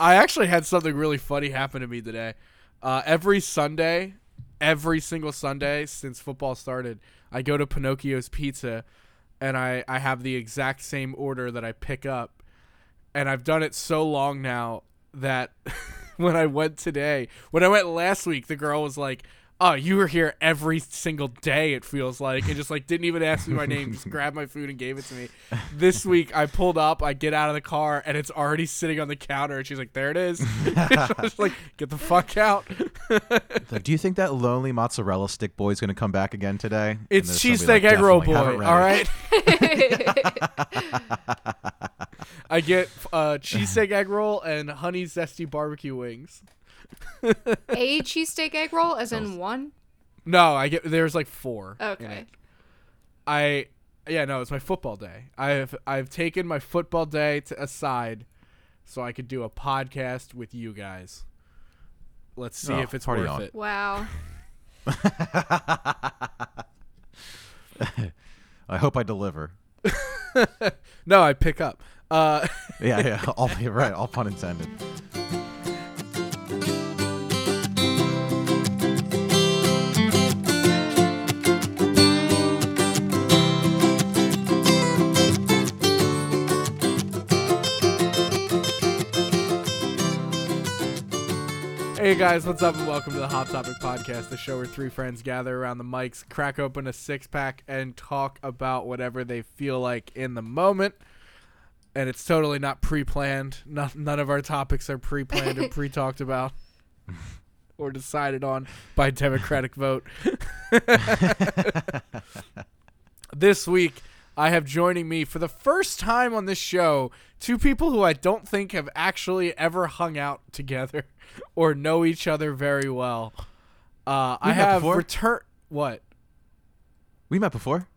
I actually had something really funny happen to me today. Uh, every Sunday, every single Sunday since football started, I go to Pinocchio's Pizza, and I I have the exact same order that I pick up, and I've done it so long now that when I went today, when I went last week, the girl was like, "Oh, you were here every single day." It feels like, and just like didn't even ask me my name, just grabbed my food and gave it to me. This week, I pulled up, I get out of the car, and it's already sitting on the counter, and she's like, "There it is." I was like, "Get the fuck out!" Like, do you think that lonely mozzarella stick boy is going to come back again today? It's cheesesteak like, egg roll boy. "Definitely, All right. I get uh, cheesesteak egg roll and honey zesty barbecue wings. A cheesesteak egg roll, as in one. No, I get there's like four. Okay. I yeah no, it's my football day. I've I've taken my football day to aside, so I could do a podcast with you guys. Let's see Oh, if it's party worth on. it. Wow. I hope I deliver. No, I pick up. Uh, Yeah, yeah. All yeah, right. All pun intended. Hey guys, what's up and welcome to the Hot Topic Podcast, the show where three friends gather around the mics, crack open a six pack, and talk about whatever they feel like in the moment. And it's totally not pre planned. No, none of our topics are pre planned or pre talked about or decided on by Democratic vote. this week, I have joining me for the first time on this show two people who I don't think have actually ever hung out together or know each other very well. Uh, I met have before? return. What? We met before.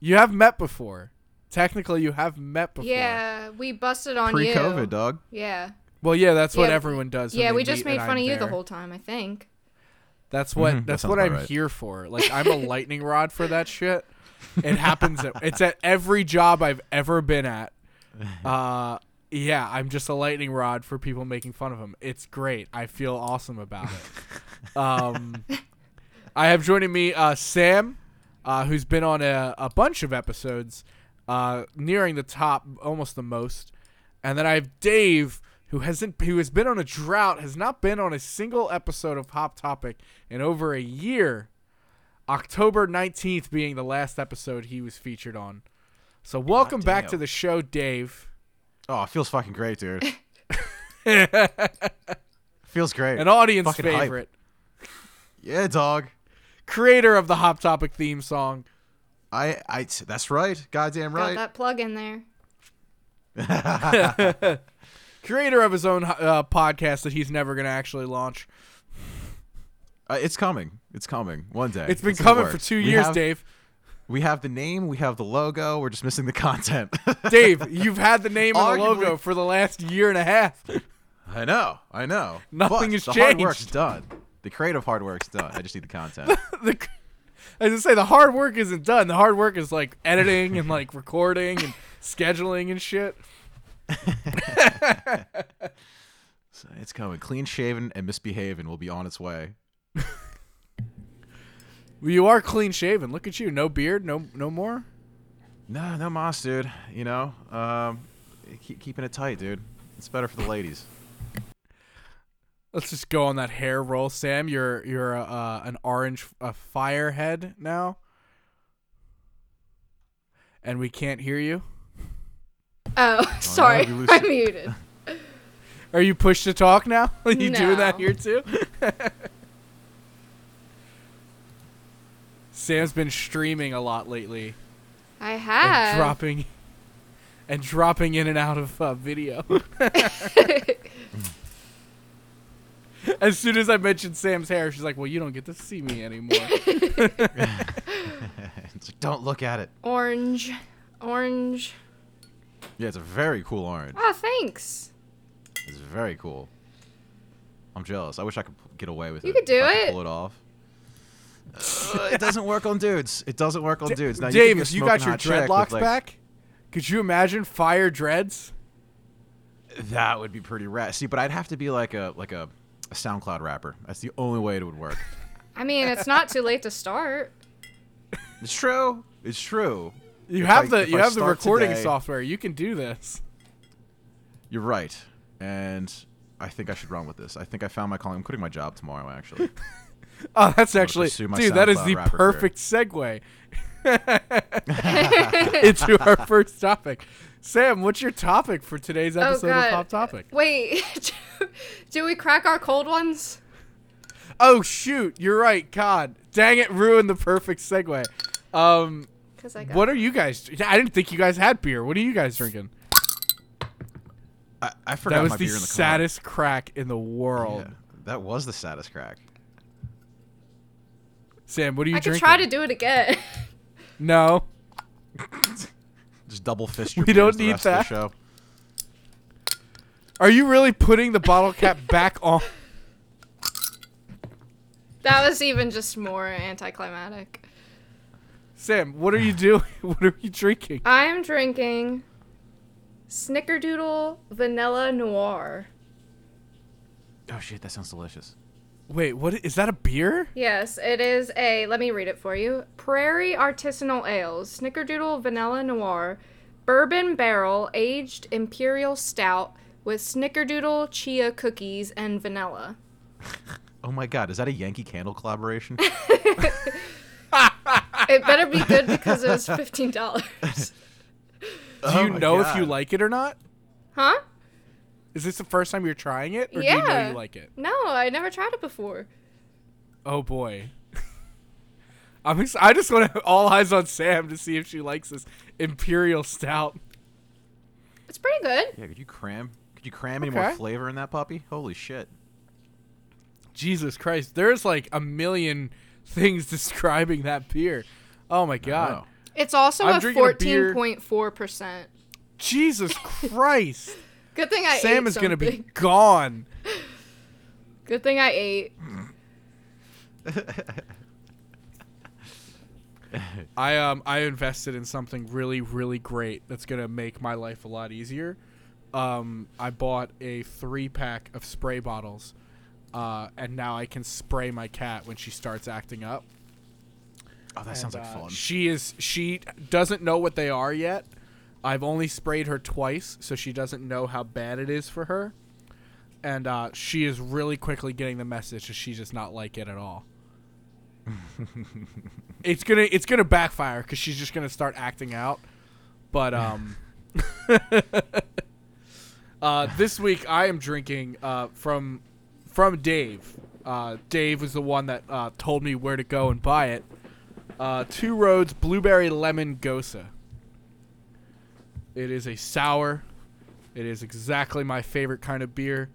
You have met before. Technically, you have met before. Yeah, we busted on you. Pre-COVID, dog. Yeah. Well, yeah, that's what Yeah, everyone does. Yeah, we just made fun I'm of you the whole time, I think. That's what Mhm, that's sounds what I'm right. here for. Like I'm a lightning rod for that shit. It happens. At, it's at every job I've ever been at. Uh, yeah, I'm just a lightning rod for people making fun of him. It's great. I feel awesome about it. Um, I have joining me uh, Sam, uh, who's been on a, a bunch of episodes, uh, nearing the top, almost the most, and then I have Dave, who hasn't, who has been on a drought, has not been on a single episode of Hop Topic in over a year. October 19th being the last episode he was featured on. So welcome back to the show, Dave. Oh, it feels fucking great, dude. feels great. An audience Fucking hype. favorite, yeah, dog. creator of the Hop Topic theme song. I, I. That's right. Goddamn right. Got right. that plug in there. creator of his own uh, podcast that he's never going to actually launch. Uh, it's coming. It's coming one day. It's been coming for two We years, have- Dave. We have the name. We have the logo. We're just missing the content. Dave, you've had the name and the Arguably- logo for the last year and a half. I know. I know. Nothing but has the hard work's changed. done. The creative hard work's done. I just need the content. the, as I say, the hard work isn't done. The hard work is like editing and like recording and scheduling and shit. So it's coming. Clean shaven and misbehaving will be on its way. Well, you are clean shaven. Look at you. No beard. No no more. No, no moss, dude. You know, um, keep keeping it tight, dude. It's better for the ladies. Let's just go on that hair roll, Sam. You're you're uh, an orange uh, fire head now, and we can't hear you. Oh, sorry. we lose I'm muted. Are you pushed to talk now? Are you doing that here too? Sam's been streaming a lot lately I and have. dropping and dropping in and out of uh, video. as soon as I mentioned Sam's hair, she's like, "Well, you don't get to see me anymore." It's like, don't look at it. Orange. Orange. Yeah, it's a very cool orange. Ah, thanks. It's very cool. I'm jealous. I wish I could get away with You it. You could do if I it. Pull it off. Uh, it doesn't work on dudes. It doesn't work on dudes. Now, Dave, you if you got your smoking hot chick dreadlocks like- back, could you imagine fire dreads? That would be pretty rad. See, but I'd have to be like a like a, a SoundCloud rapper. That's the only way it would work. I mean, it's not too late to start. it's true. It's true. You If have I- the you I have the recording today- software. You can do this. You're right, and I think I should run with this. I think I found my calling. I'm quitting my job tomorrow, actually. Oh, that's actually dude. That is the rapper career. perfect segue into our first topic. Sam, what's your topic for today's episode of Oh, God. Pop Topic? Wait, do we crack our cold ones? Oh shoot, you're right. God, dang it, ruined the perfect segue. Um, Because I got. what are you guys? I didn't think you guys had beer. What are you guys drinking? I, I forgot That was my the beer in the car. saddest crack in the world. Yeah, that was the saddest crack. Sam, what are you drinking? I could try to do it again. No. Just double fist your We don't beers the need rest of that. the show. Are you really putting the bottle cap back on? that was even just more anticlimactic. Sam, what are you doing? What are you drinking? I'm drinking Snickerdoodle Vanilla Noir. Oh shit, that sounds delicious. Wait, what is that a beer? Yes, it is a. Let me read it for you. Prairie Artisanal Ales, Snickerdoodle Vanilla Noir, Bourbon Barrel Aged Imperial Stout with Snickerdoodle Chia cookies and vanilla. Oh my god, is that a Yankee Candle collaboration? It better be good because it was fifteen dollars. Oh Do Oh you my know if you like it or not? Huh? Is this the first time you're trying it, or do you know Yeah. you like it? No, I never tried it before. Oh boy. I'm ex- I just want to all eyes on Sam to see if she likes this imperial stout. It's pretty good. Yeah, could you cram? Could you cram any more flavor in that puppy? Holy shit! Jesus Christ, there's like a million things describing that beer. Oh my god. It's also I'm a drinking a beer- fourteen point four percent. Jesus Christ. Good thing I Sam ate is going to be gone. Good thing I ate. I um I invested in something really really great that's gonna make my life a lot easier. Um, I bought a three pack of spray bottles, uh, and now I can spray my cat when she starts acting up. Oh, that sounds like uh, fun. She is she doesn't know what they are yet. I've only sprayed her twice, so she doesn't know how bad it is for her. And uh, she is really quickly getting the message that she does not like it at all. it's gonna it's gonna backfire because she's just gonna start acting out. But um, uh, this week I am drinking uh, from from Dave. Uh, Dave was the one that uh, told me where to go and buy it. Uh, Two Roads Blueberry Lemon Gose. It is a sour. It is exactly my favorite kind of beer.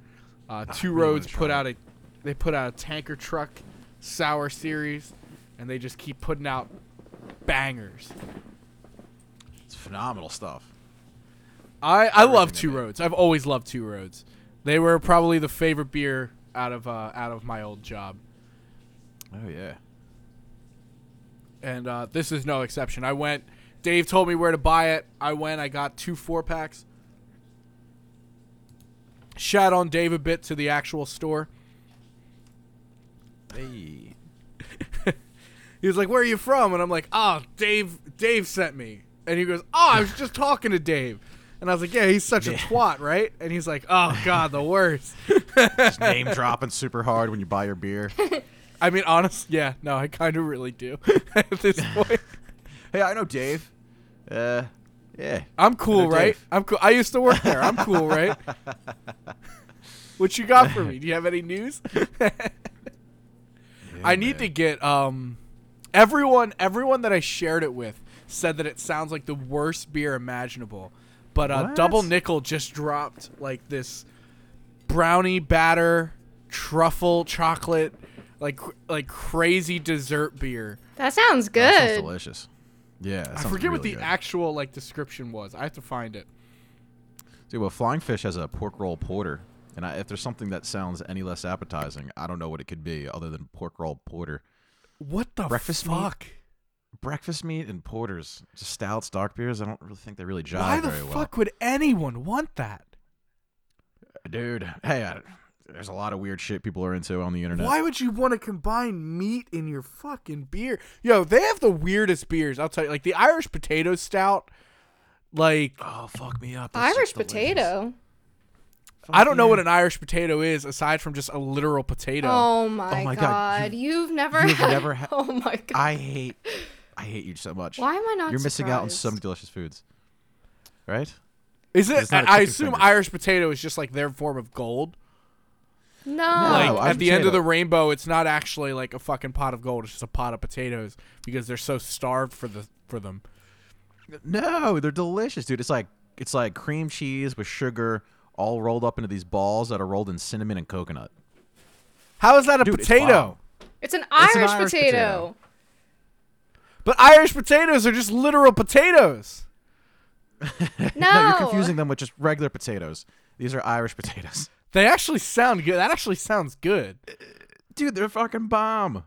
Uh, Two Roads put out a they put out a tanker truck sour series, and they just keep putting out bangers. It's phenomenal stuff. I I love Two. Roads. I've always loved Two Roads. They were probably the favorite beer out of uh, out of my old job, Oh yeah. and uh, this is no exception. I went. Dave told me where to buy it. I went. I got two four packs. Shout on Dave a bit to the actual store. Hey. He was like, "Where are you from?" And I'm like, "Oh, Dave. Dave sent me." And he goes, "Oh, I was just talking to Dave." And I was like, "Yeah, he's such a Yeah. twat, right?" And he's like, "Oh God, the worst." Just name dropping super hard when you buy your beer. I mean, honest, yeah, no, I kind of really do at this point. Hey, I know Dave. Uh, yeah. I'm cool, right? Dave. I'm cool. I used to work there. I'm cool, right? what you got for me? Do you have any news? I need to get um everyone everyone that I shared it with said that it sounds like the worst beer imaginable. But uh, Double Nickel just dropped like this brownie batter truffle chocolate like like crazy dessert beer. That sounds good. That sounds good. delicious. Yeah. I forget what the good. actual like description was. I have to find it. Dude, well, Flying Fish has a pork roll porter, and I, if there's something that sounds any less appetizing, I don't know what it could be other than pork roll porter. What the Breakfast meat? fuck? Breakfast meat and porters, just stouts, dark beers. I don't really think they really jive Why the very well. fuck would anyone want that? dude. Hey, I, there's a lot of weird shit people are into on the internet. Why would you want to combine meat in your fucking beer? Yo, they have the weirdest beers. I'll tell you, like the Irish potato stout. Like Oh, fuck me up. That's Irish just delicious. potato. I don't know what an Irish potato is aside from just a literal potato. Oh my, oh my God, god. you've- You've never you've had never ha- Oh my god. I hate, I hate you so much. Why am I not You're missing out on so many delicious foods. Right? is it? it's not a I chicken assume finger. Irish potato is just like their form of gold. No. like Irish at the end of the rainbow, it's not actually like a fucking pot of gold. It's just a pot of potatoes because they're so starved for the for them. No, they're delicious, dude. It's like it's like cream cheese with sugar, all rolled up into these balls that are rolled in cinnamon and coconut. How is that a Dude, it's potato? It's an an Irish, Irish potato. potato. But Irish potatoes are just literal potatoes. No. No, you're confusing them with just regular potatoes. These are Irish potatoes. They actually sound good. That actually sounds good. Uh, dude, they're fucking bomb.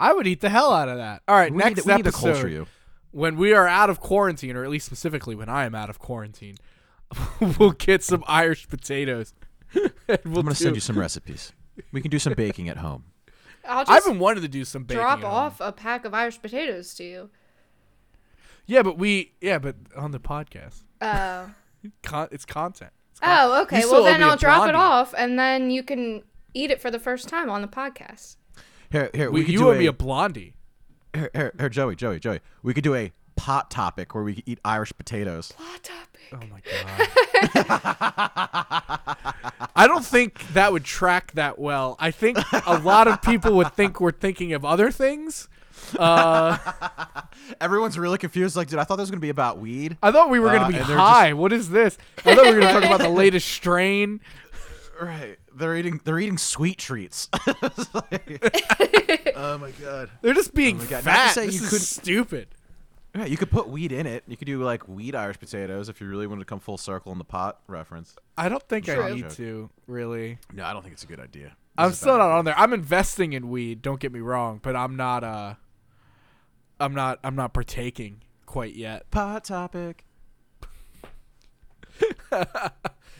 I would eat the hell out of that. All right, We next need, we need to episode, culture you. when we are out of quarantine, or at least specifically when I am out of quarantine, we'll get some Irish potatoes. and we'll I'm gonna do- send you some recipes. We can do some baking at home. I'll I've been wanting to do some baking. drop at home. off a pack of Irish potatoes to you. Yeah, but we yeah, but on the podcast, Oh. Con- it's content. It's con- oh, okay. You Well, then me a I'll drop it off, and then you can eat it for the first time on the podcast. Here, here, we, We, could you do owe me a, a blondie. here, here, here, Joey, Joey, Joey. We could do a pot topic where we could eat Irish potatoes. Hot topic. Oh my god. I don't think that would track that well. I think a lot of people would think we're thinking of other things. Uh, Everyone's really confused. Like, dude, I thought this was gonna be about weed. I thought we were Uh, going to be and they're high. What is this? I thought we were going to talk about the latest strain. Right. They're eating. They're eating sweet treats. It's like- oh my god. They're just being my God. Not to fat. say This you is couldn't- stupid. Yeah, you could put weed in it. You could do like weed Irish potatoes if you really wanted to come full circle in the pot reference. I don't think I True. need to really. No, I don't think it's a good idea. I'm still not on there. I'm investing in weed. Don't get me wrong, but I'm not. Uh, I'm not. I'm not partaking quite yet. pot topic.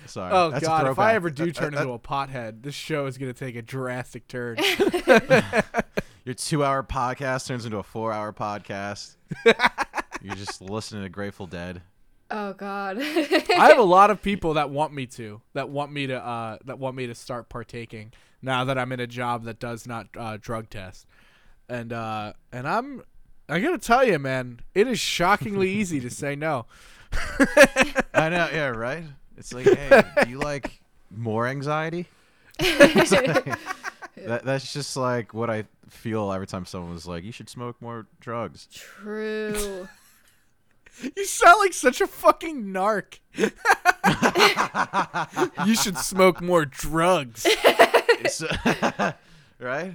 Sorry. Oh that's a God! If I ever do turn uh, into a pothead, this show is gonna take a drastic turn. Your two-hour podcast turns into a four-hour podcast. You're just listening to Grateful Dead. Oh God. I have a lot of people that want me to, that want me to, uh, that want me to start partaking now that I'm in a job that does not uh, drug test, and uh, and I'm, I gotta tell you, man, it is shockingly easy to say no. I know. Yeah. Right. It's like, hey, do you like more anxiety? Like- that, that's just like what I feel every time someone was like, "You should smoke more drugs." True. You sound like such a fucking narc. you should smoke more drugs. It's- right.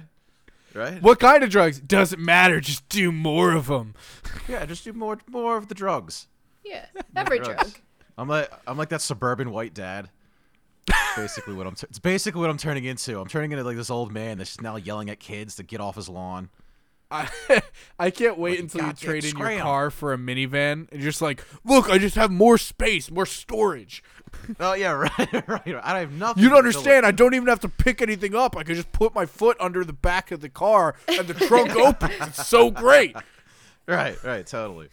Right. What kind of drugs? Doesn't matter. Just do more of them. Yeah. Just do more, more of the drugs. Yeah. Every drugs. drug. I'm like, I'm like that suburban white dad. basically what I'm. T- it's basically what I'm turning into. I'm turning into like this old man that's now yelling at kids to get off his lawn. I, I can't wait Like until you trade in your car for a minivan and you're just like, look, I just have more space, more storage. Oh yeah, right, right. I have nothing. You don't understand. I don't even have to pick anything up. I can just put my foot under the back of the car and the trunk opens. It's so great. Right, right, totally.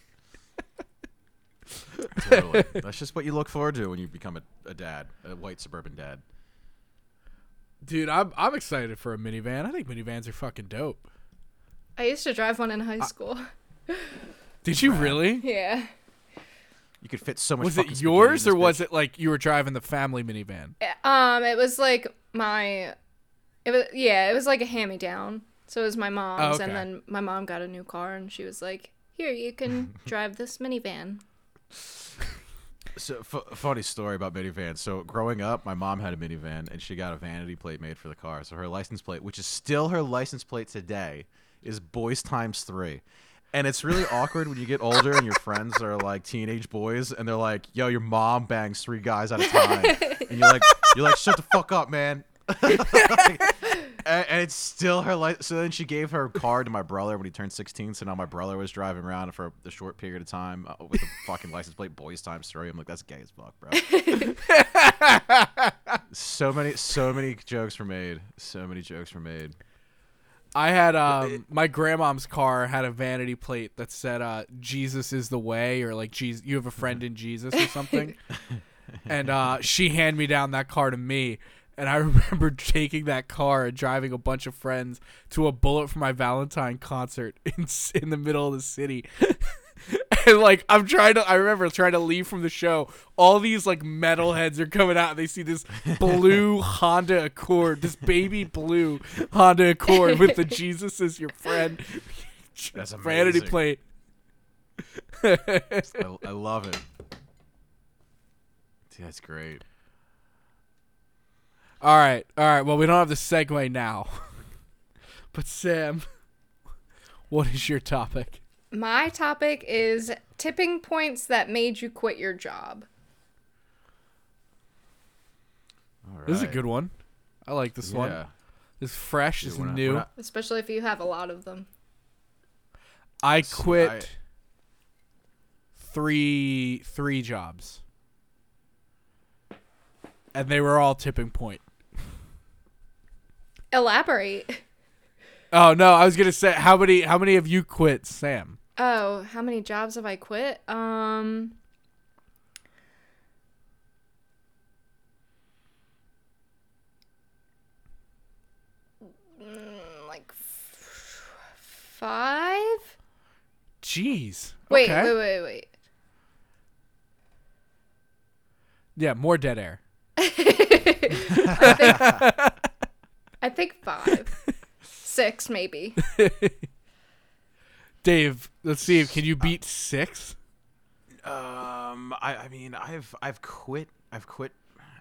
totally. That's just what you look forward to when you become a, a dad, a white suburban dad. Dude, I'm I'm excited for a minivan. I think minivans are fucking dope. I used to drive one in high school. Did you really? yeah. You could fit so much. Was fucking it spaghetti in yours this or was bitch. it like you were driving the family minivan? Um, it was like my, it was yeah, it was like a hand me down. So it was my mom's, okay. and then my mom got a new car, and she was like, "Here, you can drive this minivan." So f- funny story about minivans. So growing up, my mom had a minivan, and she got a vanity plate made for the car. So her license plate, which is still her license plate today, is boys times three. And it's really awkward when you get older and your friends are like teenage boys, and they're like, "Yo, your mom bangs three guys at a time," and you're like, "You're like, shut the fuck up, man." and, and it's still her life. So then she gave her card to my brother when he turned 16. So now my brother was driving around for the short period of time uh, with a fucking license plate, boys times three. I'm like, that's gay as fuck, bro. so many, so many jokes were made. So many jokes were made. I had um my grandmom's car had a vanity plate that said uh Jesus is the way or like Jesus you have a friend in Jesus or something. and uh she handed me down that car to me and I remember taking that car and driving a bunch of friends to a Bullet for My Valentine concert in in the middle of the city. And like I'm trying to I remember trying to leave from the show. All these like metalheads are coming out and they see this blue Honda Accord, this baby blue Honda Accord with the Jesus is your friend That's vanity plate. I, I love it. Dude, that's great. All right, all right. Well, we don't have the segue now. But Sam, what is your topic? My topic is tipping points that made you quit your job. All right. This is a good one. I like this one. Yeah. It's fresh. Dude, It's we're new. we're not- Especially if you have a lot of them. I See, quit I- three three jobs, and they were all tipping point. Elaborate. Oh no, I was gonna say how many how many have you quit, Sam? Oh, how many jobs have I quit? Um mm, like f- 5? Jeez. Wait, okay. wait, wait, wait. Yeah, more dead air. I think 5. 6 maybe. Dave, let's see. Can you beat six? Um, I, I mean, I've I've quit. I've quit.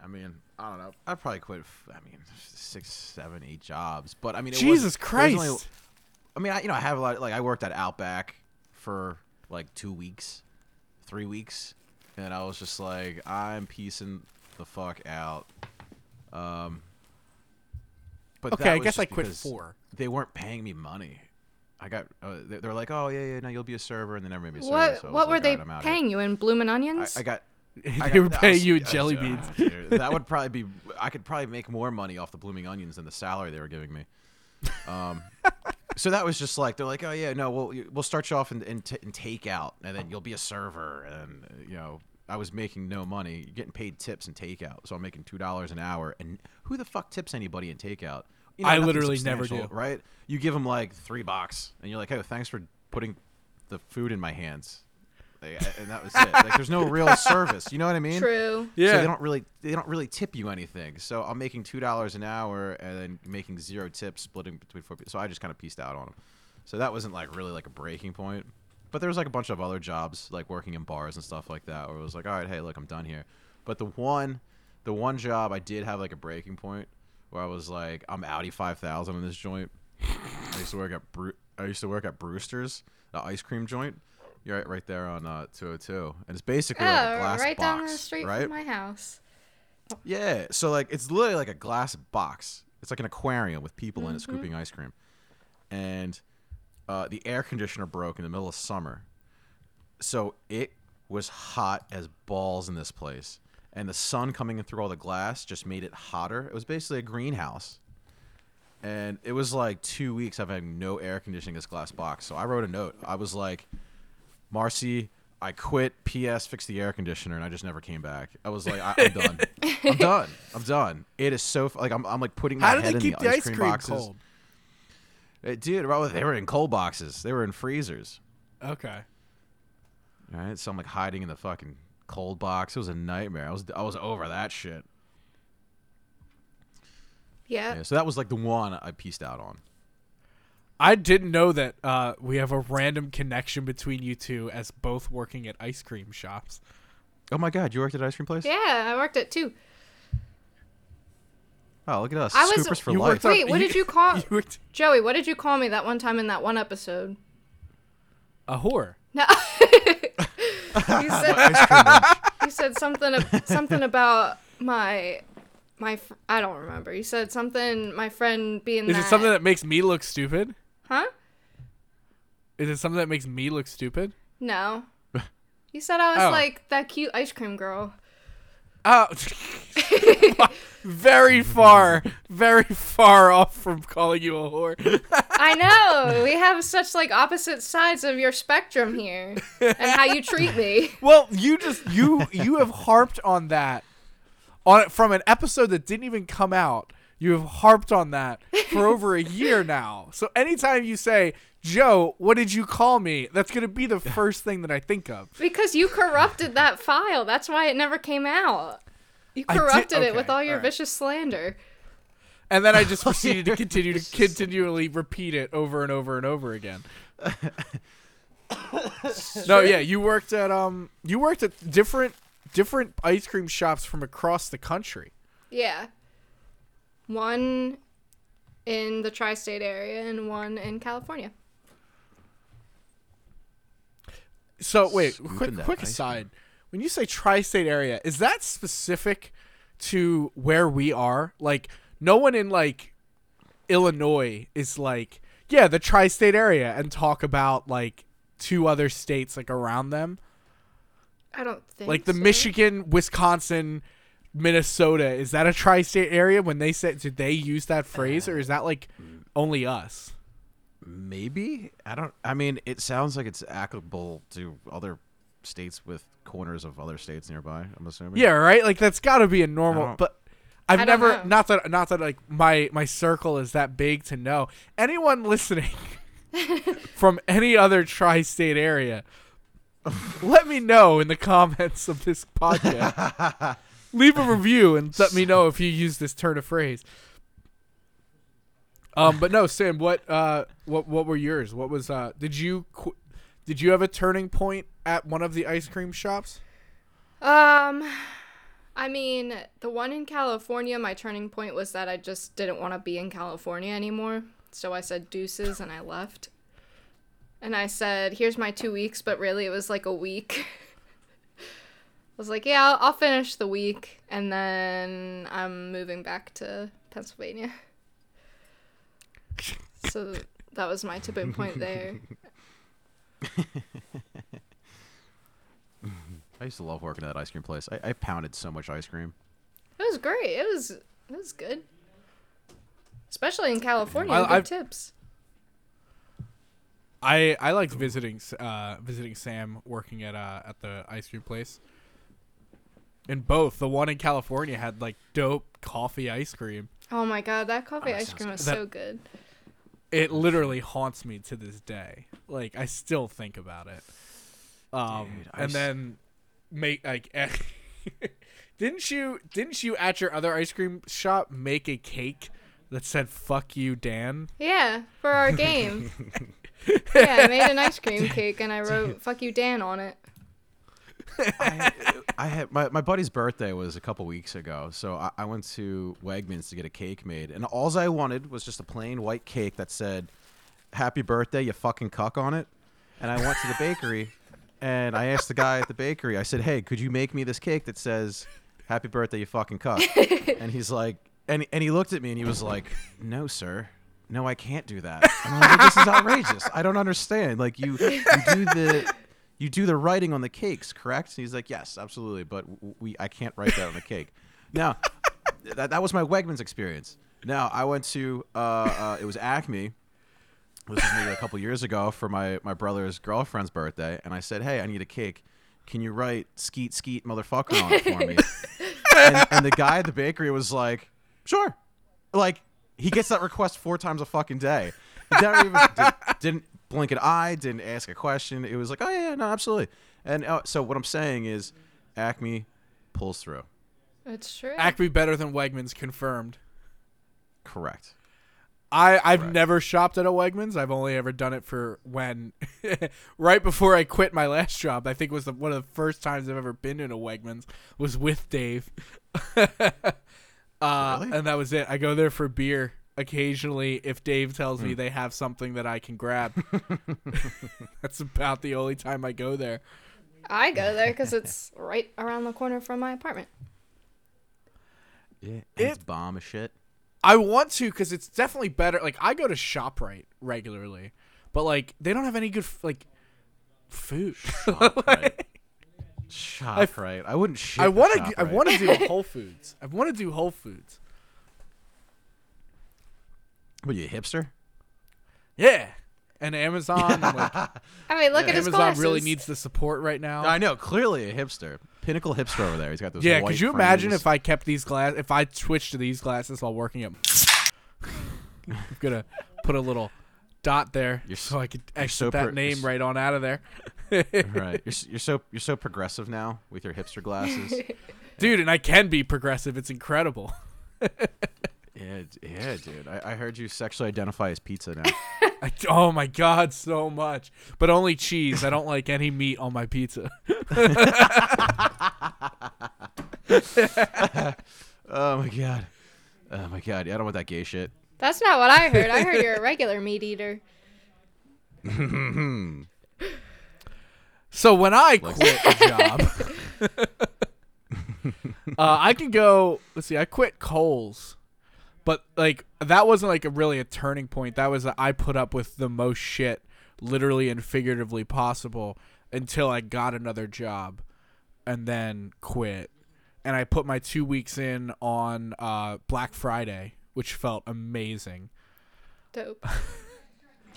I mean, I don't know. I've probably quit. I mean, six, seven, eight jobs. But I mean, it was- Jesus Christ. only- I mean, I, you know, I have a lot. Like, I worked at Outback for like two weeks, three weeks, and I was just like, I'm piecing the fuck out. Um. But okay, I guess I quit four. They weren't paying me money. I got. Uh, they, they were like, "Oh yeah, yeah, no, you'll be a server," and then never made me a server. What so I was what were like, they "Alright, I'm outta here." paying you in bloomin' onions? I, I got. they were paying was- you in jelly beans. dude, that would probably be. I could probably make more money off the blooming onions than the salary they were giving me. Um, so that was just like they're like, oh yeah, no, we'll we'll start you off in, in, t- in takeout, and then you'll be a server, and uh, you know. I was making no money, You're getting paid tips in takeout, so I'm making two dollars an hour. And who the fuck tips anybody in takeout? You I literally never substantial, do. Right? You give them like three bucks, and you're like, "Hey, thanks for putting the food in my hands," Like, and that was it. Like, there's no real service. You know what I mean? True. So Yeah. they don't really they don't really tip you anything. So I'm making two dollars an hour and then making zero tips, splitting between four people. So I just kind of pieced out on them. So that wasn't like really like a breaking point. But there was like a bunch of other jobs, like working in bars and stuff like that, where it was like, all right, hey, look, I'm done here. But the one, the one job I did have like a breaking point where I was like, I'm Audi 5000 in this joint. I used to work at Bru- I used to work at Bruster's, the ice cream joint. You're right, right there on uh, 202, and it's basically like a Oh, glass right box, down the street right? from my house. Yeah, so like it's literally like a glass box. It's like an aquarium with people in it Mm-hmm. scooping ice cream, and uh, the air conditioner broke in the middle of summer, so it was hot as balls in this place, and the sun coming in through all the glass just made it hotter. It was basically a greenhouse, and it was like two weeks of having no air conditioning in this glass box. So I wrote a note. I was like, Marcy, I quit. P.S. Fix the air conditioner, and I just never came back. I was like, I, I'm done. I'm done. I'm done. It is so f- like I'm, I'm like putting my How did head they in keep the the ice ice cream, cream boxes. cold? Uh, dude, they were in cold boxes. They were in freezers. Okay. All right, so I'm like hiding in the fucking cold box. It was a nightmare. I was I was over that shit. Yeah. Yeah, so that was like the one I pieced out on. I didn't know that uh, we have a random connection between you two as both working at ice cream shops. Oh my god, you worked at an ice cream place? Yeah, I worked at two. Oh, look at us, I was- scoopers for You life. worked Wait, what did you call- You worked Joey, what did you call me that one time in that one episode? a whore. No. you said ice cream lunch. you said something something about my my fr- I don't remember. You said something my friend being Is that it something that makes me look stupid? Huh? Is it something that makes me look stupid? No. You said I was Oh. like that cute ice cream girl. Uh, very far, very far off from calling you a whore. I know. We have such like opposite sides of your spectrum here and how you treat me. Well, you just you you have harped on that on it from an episode that didn't even come out. You have harped on that for over a year now. So anytime you say, "Joe, what did you call me?" that's going to be the first thing that I think of. Because you corrupted that file. That's why it never came out. You I did- corrupted it with all your alright. vicious slander. And then I just proceeded to continue to continually repeat it over and over and over again. no, yeah, you worked at um you worked at different different ice cream shops from across the country. Yeah. One in the tri state area and one in California. So wait, quick that quick ice aside. When you say tri-state area, is that specific to where we are? Like no one in like Illinois is like, yeah, the tri-state area and talk about like two other states like around them. I don't think Like the so. Michigan, Wisconsin, Minnesota, is that a tri-state area when they said did they use that phrase uh, or is that like only us? Maybe I don't. I mean, it sounds like it's applicable to other states with corners of other states nearby. I'm assuming. Yeah, right. Like that's got to be a normal. But I've I never know. not that not that like my my circle is that big to know anyone listening from any other tri-state area. let me know in the comments of this podcast. Leave a review and let me know if you use this turn of phrase. Um, but no, Sam. What uh, what what were yours? What was uh? Did you qu- did you have a turning point at one of the ice cream shops? Um, I mean, the one in California, my turning point was that I just didn't want to be in California anymore. So I said deuces and I left. And I said, here's my two weeks, but really it was like a week. I was like, yeah, I'll, I'll finish the week and then I'm moving back to Pennsylvania. So that was my tipping point there. I used to love working at that ice cream place. I, I pounded so much ice cream. It was great. It was it was good. Especially in California, I- good I've- tips. I I liked visiting uh visiting Sam working at uh at the ice cream place. And both the one in California had like dope coffee ice cream. Oh my god, that coffee that ice sounds cream good. was That- so good. It literally haunts me to this day. Like I still think about it. Um Dude, and s- then make like didn't you didn't you at your other ice cream shop make a cake that said "fuck you, Dan"? Yeah, for our game. yeah, I made an ice cream cake and I wrote "fuck you, Dan" on it. I, I had my, my buddy's birthday was a couple weeks ago, so I, I went to Wegmans to get a cake made, and all I wanted was just a plain white cake that said "Happy Birthday, you fucking cuck" on it. And I went to the bakery, and I asked the guy at the bakery. I said, "Hey, could you make me this cake that says Happy Birthday, you fucking cuck?" and he's like, and and he looked at me and he was like, "No, sir." No, I can't do that. I'm like, this is outrageous. I don't understand. Like you, you do the you do the writing on the cakes, correct? And he's like, yes, absolutely, but we I can't write that on the cake. Now, that, that was my Wegmans experience. Now I went to uh, uh, it was Acme. This was maybe a couple years ago for my my brother's girlfriend's birthday, and I said, hey, I need a cake. Can you write skeet skeet motherfucker on it for me? and, and the guy at the bakery was like, sure. Like he gets that request four times a fucking day. Never even did, didn't blink an eye, didn't ask a question. It was like, oh yeah, no, absolutely. And uh, so what I'm saying is, Acme pulls through. It's true. Acme better than Wegmans confirmed. Correct. I I've Correct. never shopped at a Wegmans. I've only ever done it for when right before I quit my last job. I think was the, one of the first times I've ever been in a Wegmans was with Dave. uh, Really? and that was it. I go there for beer occasionally if Dave tells Hmm. me they have something that I can grab. That's about the only time I go there. I go there because it's right around the corner from my apartment. Yeah, It- it's bomb as shit. I want to because it's definitely better. Like I go to Shoprite regularly, but like they don't have any good like food. Shoprite. Shop right. I wouldn't shit. I want want to. I want to do Whole Foods. I want to do Whole Foods. What you a hipster? Yeah, and Amazon. and, like, I mean, look Yeah, at his Amazon glasses. really needs the support right now. I know, clearly a hipster. Pinnacle hipster over there. He's got those. yeah, white could you imagine frames. if I kept these glass? If I switched to these glasses while working at. I'm gonna put a little dot there You're so I could you're exit so that pro- name right on out of there. right? You're, you're so you're so progressive now with your hipster glasses. Dude, and I can be progressive. It's incredible. Yeah, yeah, dude. I, I heard you sexually identify as pizza now. I, oh my god, so much. But only cheese. I don't like any meat on my pizza. oh my god. Oh my god. Yeah, I don't want that gay shit. That's not what I heard. I heard you're a regular meat eater. So when I quit a job, uh, I can go. Let's see. I quit Kohl's, but like that wasn't like a really a turning point. That was that I put up with the most shit, literally and figuratively possible, until I got another job, and then quit. And I put my two weeks in on uh, Black Friday, which felt amazing. Dope.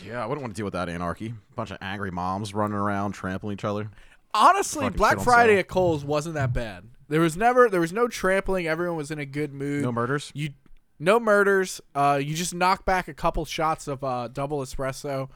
Yeah, I wouldn't want to deal with that anarchy. Bunch of angry moms running around, trampling each other. Honestly, Fucking Black Friday sale. at Kohl's wasn't that bad. There was never there was no trampling. Everyone was in a good mood. No murders. You no murders. Uh, you just knock back a couple shots of uh, double espresso,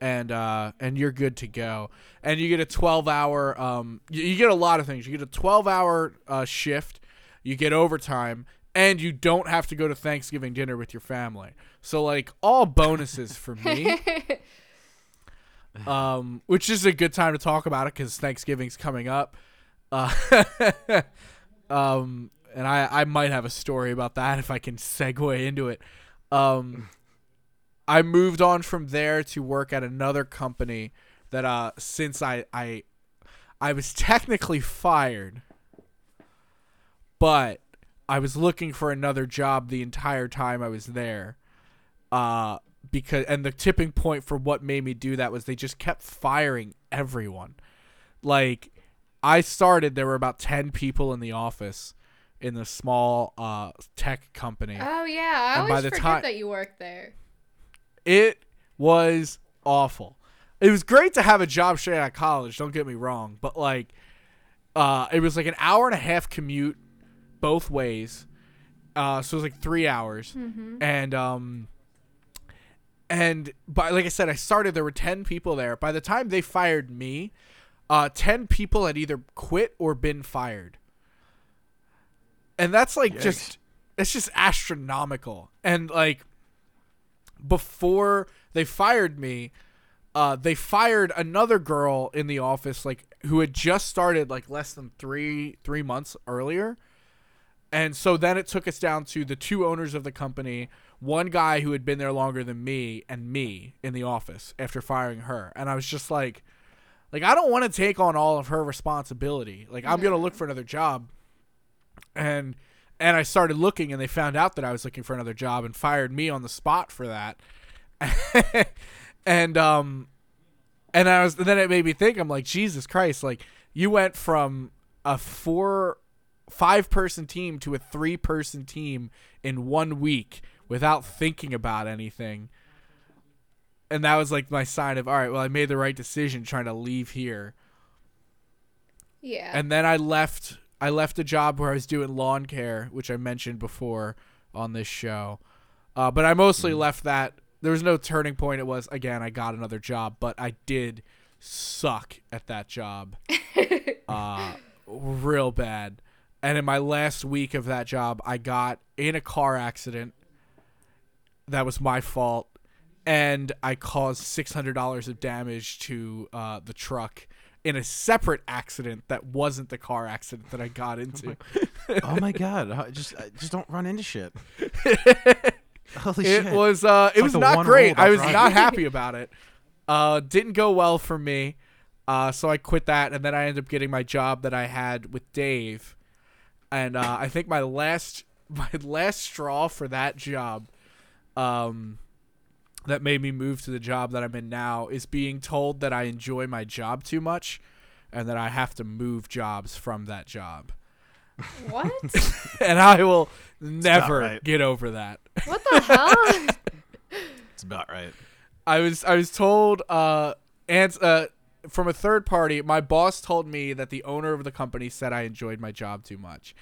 and uh, and you're good to go. And you get a 12 hour. Um, you, you get a lot of things. You get a 12 hour uh, shift. You get overtime, and you don't have to go to Thanksgiving dinner with your family. So like all bonuses for me. um, which is a good time to talk about it because Thanksgiving's coming up. Uh, um, and I, I might have a story about that if I can segue into it. Um, I moved on from there to work at another company that uh since I I I was technically fired, but I was looking for another job the entire time I was there. Uh because and the tipping point for what made me do that was they just kept firing everyone. Like I started there were about 10 people in the office in the small uh tech company. Oh yeah, I And always forget time- that you worked there. It was awful. It was great to have a job straight out of college, don't get me wrong, but like uh it was like an hour and a half commute both ways. Uh so it was like 3 hours. And um and by like I said I started there were 10 people there. By the time they fired me, uh 10 people had either quit or been fired. And that's like Yikes. just it's just astronomical. And like before they fired me, uh, they fired another girl in the office, like who had just started like less than three three months earlier, and so then it took us down to the two owners of the company, one guy who had been there longer than me, and me in the office after firing her, and I was just like, like I don't want to take on all of her responsibility. Like I'm gonna look for another job, and and I started looking, and they found out that I was looking for another job and fired me on the spot for that. and um and I was then it made me think I'm like Jesus Christ like you went from a four five person team to a three person team in one week without thinking about anything and that was like my sign of all right well I made the right decision trying to leave here Yeah. and then I left. I left a job where I was doing lawn care, which I mentioned before on this show. Uh, but I mostly left that. There was no turning point. It was again, I got another job, but I did suck at that job, uh, real bad. And in my last week of that job, I got in a car accident. That was my fault, and I caused six hundred dollars of damage to uh, the truck in a separate accident that wasn't the car accident that I got into. oh my god! Just just don't run into shit. Holy it shit! was uh, it like was not great. I was not happy about it. Uh, didn't go well for me. Uh, so I quit that, and then I ended up getting my job that I had with Dave. And uh, I think my last my last straw for that job, um, that made me move to the job that I'm in now is being told that I enjoy my job too much, and that I have to move jobs from that job. What? and I will never right. get over that. what the hell? It's about right. I was I was told uh and uh from a third party, my boss told me that the owner of the company said I enjoyed my job too much.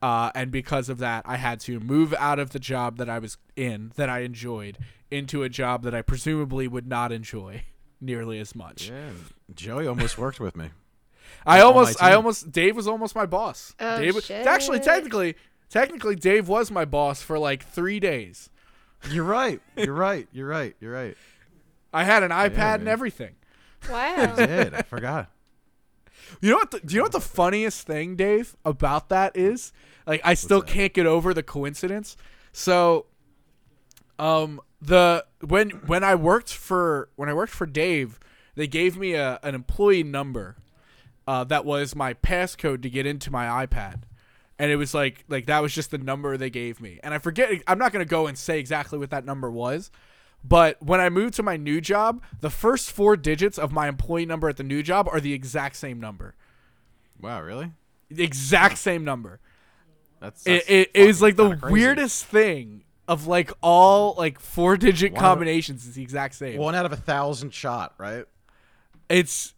Uh, and because of that, I had to move out of the job that I was in, that I enjoyed, into a job that I presumably would not enjoy nearly as much. Yeah, Joey almost worked with me. I on almost, I almost, Dave was almost my boss. Oh, Dave, was- actually, technically, technically, Dave was my boss for like three days. You're right. You're right. You're right. You're right. I had an iPad and man. everything. Wow. Did I forgot? You know what? The, do you know what the funniest thing, Dave, about that is? Like, I still that? can't get over the coincidence. So, um, the when when I worked for when I worked for Dave, they gave me a an employee number, uh, that was my passcode to get into my iPad, and it was like like that was just the number they gave me, and I forget. I'm not gonna go and say exactly what that number was. But when I moved to my new job, the first four digits of my employee number at the new job are the exact same number. Wow, really? The exact same number. That's, It, that's it, it is like the crazy. weirdest thing of like all like four digit One of- combinations is the exact same. One out of a thousand shot, right? It's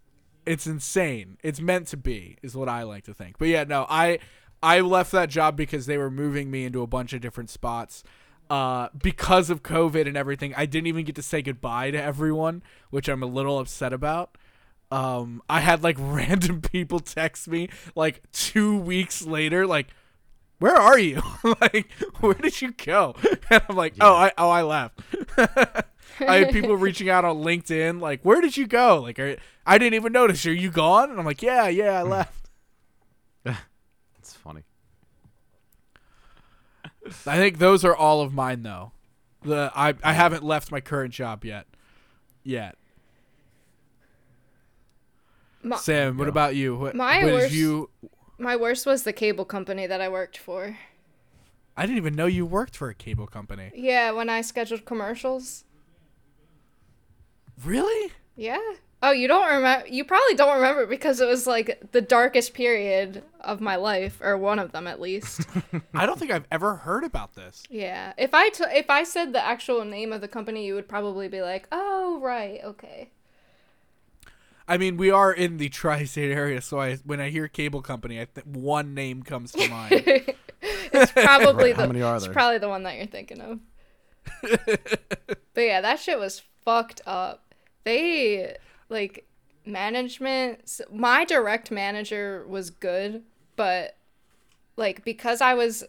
it's insane. It's meant to be, is what I like to think. But yeah, no, I I left that job because they were moving me into a bunch of different spots. Uh, because of COVID and everything, I didn't even get to say goodbye to everyone, which I'm a little upset about. Um, I had like random people text me like two weeks later, like, "Where are you? like, where did you go?" And I'm like, "Oh, I oh I left." I had people reaching out on LinkedIn, like, "Where did you go?" Like, are, I didn't even notice. Are you gone? And I'm like, "Yeah, yeah, I hmm. left." It's funny. I think those are all of mine, though. The I I haven't left my current job yet. Yet, My, Sam. What go. about you? What, My what is worst- you? My worst was the cable company that I worked for. I didn't even know you worked for a cable company. Yeah, when I scheduled commercials. Really? Yeah. Oh, you don't remember? You probably don't remember because it was like the darkest period of my life, or one of them at least. I don't think I've ever heard about this. yeah. If I t- if I said the actual name of the company, you would probably be like, "Oh, right, okay." I mean, we are in the tri-state area, so I when I hear cable company, I think one name comes to mind. it's probably Right, the how many are it's there? probably the one that you're thinking of. but yeah, that shit was fucked up. They like management. My direct manager was good, but like because I was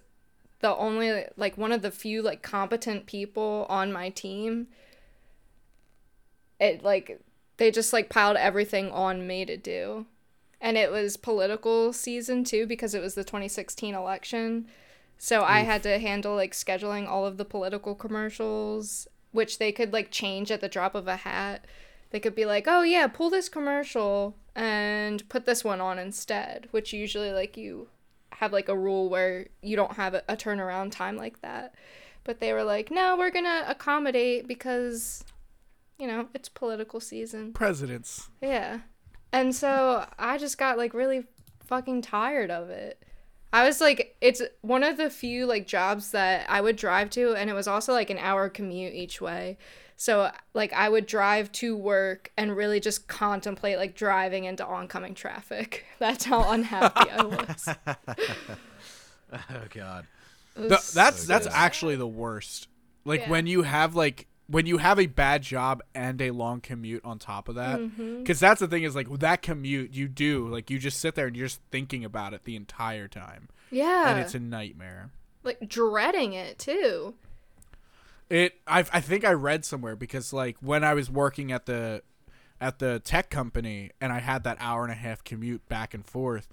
the only like one of the few like competent people on my team, it like they just like piled everything on me to do. And it was political season too because it was the 2016 election. So I had to handle like scheduling all of the political commercials, which they could like change at the drop of a hat. They could be like, "Oh yeah, pull this commercial and put this one on instead," which usually like you have like a rule where you don't have a, a turnaround time like that. But they were like, "No, we're going to accommodate because you know, it's political season." Presidents. Yeah. And so I just got like really fucking tired of it. I was like it's one of the few like jobs that I would drive to and it was also like an hour commute each way. So like I would drive to work and really just contemplate like driving into oncoming traffic. That's how unhappy I was. Oh God. The- that's so that's good. actually the worst. Like Yeah. when you have like when you have a bad job and a long commute on top of that Mm-hmm. because that's the thing is like that commute you do like you just sit there and you're just thinking about it the entire time yeah. and it's a nightmare like dreading it too. it I, I think i read somewhere because like when i was working at the at the tech company and i had that hour and a half commute back and forth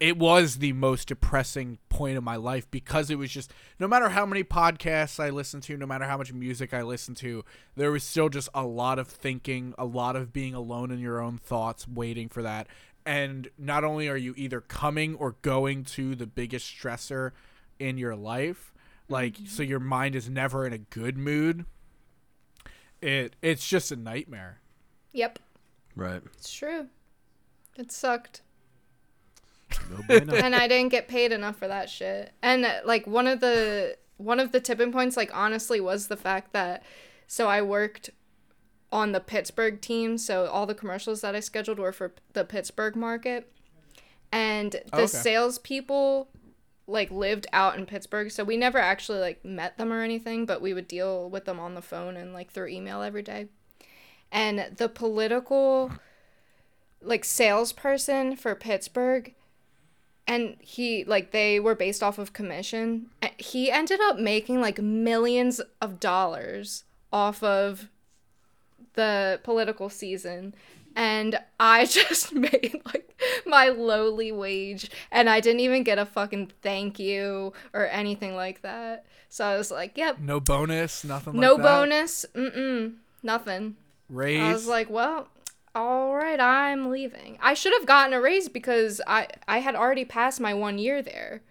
it was the most depressing point of my life because it was just no matter how many podcasts I listened to, no matter how much music I listened to, there was still just a lot of thinking, a lot of being alone in your own thoughts, waiting for that. And not only are you either coming or going to the biggest stressor in your life, like mm-hmm. so your mind is never in a good mood. It it's just a nightmare. Yep. Right. It's true. It sucked. No bueno. and I didn't get paid enough for that shit. And uh, like one of the one of the tipping points like honestly was the fact that so I worked on the Pittsburgh team, so all the commercials that I scheduled were for the Pittsburgh market. And the Okay. salespeople like lived out in Pittsburgh, so we never actually like met them or anything, but we would deal with them on the phone and like through email every day. And the political like salesperson for Pittsburgh and he like they were based off of commission Uh, he ended up making like millions of dollars off of the political season. And i just made like my lowly wage and i didn't even get a fucking thank you or anything like that. So i was like yep. No bonus, nothing like no that. bonus? Mm-mm. Nothing. Raise. I was like, well, all right, I'm leaving. I should have gotten a raise because I I had already passed my one year there.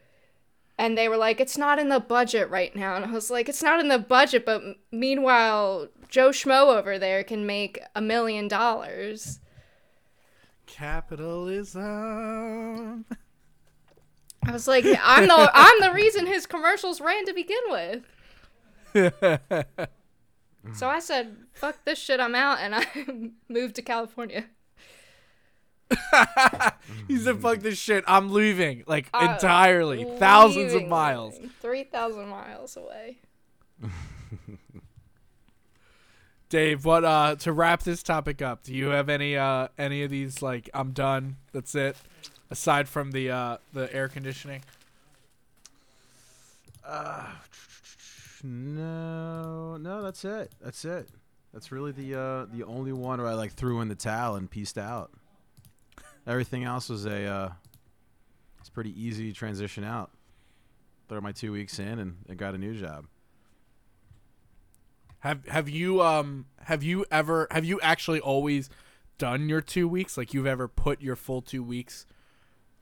And they were like, it's not in the budget right now. And I was like, it's not in the budget, but meanwhile, Joe Schmo over there can make a million dollars. Capitalism. I was like, I'm the I'm the reason his commercials ran to begin with. So I said, fuck this shit, I'm out, and I moved to California. he said, "Fuck this shit. I'm leaving." Like Uh, entirely, thousands of miles. 3,000 miles away. Dave, what uh to wrap this topic up? Do you have any uh any of these like I'm done. That's it. Aside from the uh the air conditioning. No, no, that's it. That's it. That's really the uh, the only one where I like threw in the towel and pieced out. Everything else was a uh, it's pretty easy transition out. Throw my two weeks in and, and got a new job. Have have you um have you ever have you actually always done your 2 weeks? Like you've ever put your full 2 weeks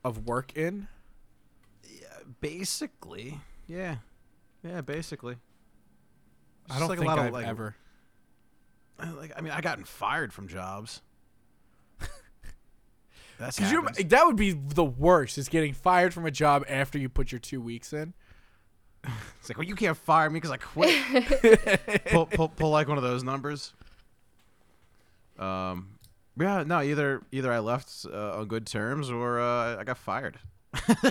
of work in? Yeah, basically, yeah, yeah, basically. It's I don't like a think lot I've like, ever. Uh, Like I mean, I gotten fired from jobs. That's you that would be the worst is getting fired from a job after you put your 2 weeks in. It's like, well, you can't fire me because I quit. pull, pull, pull like one of those numbers. Um, yeah, no, either either I left uh, on good terms or uh, I got fired.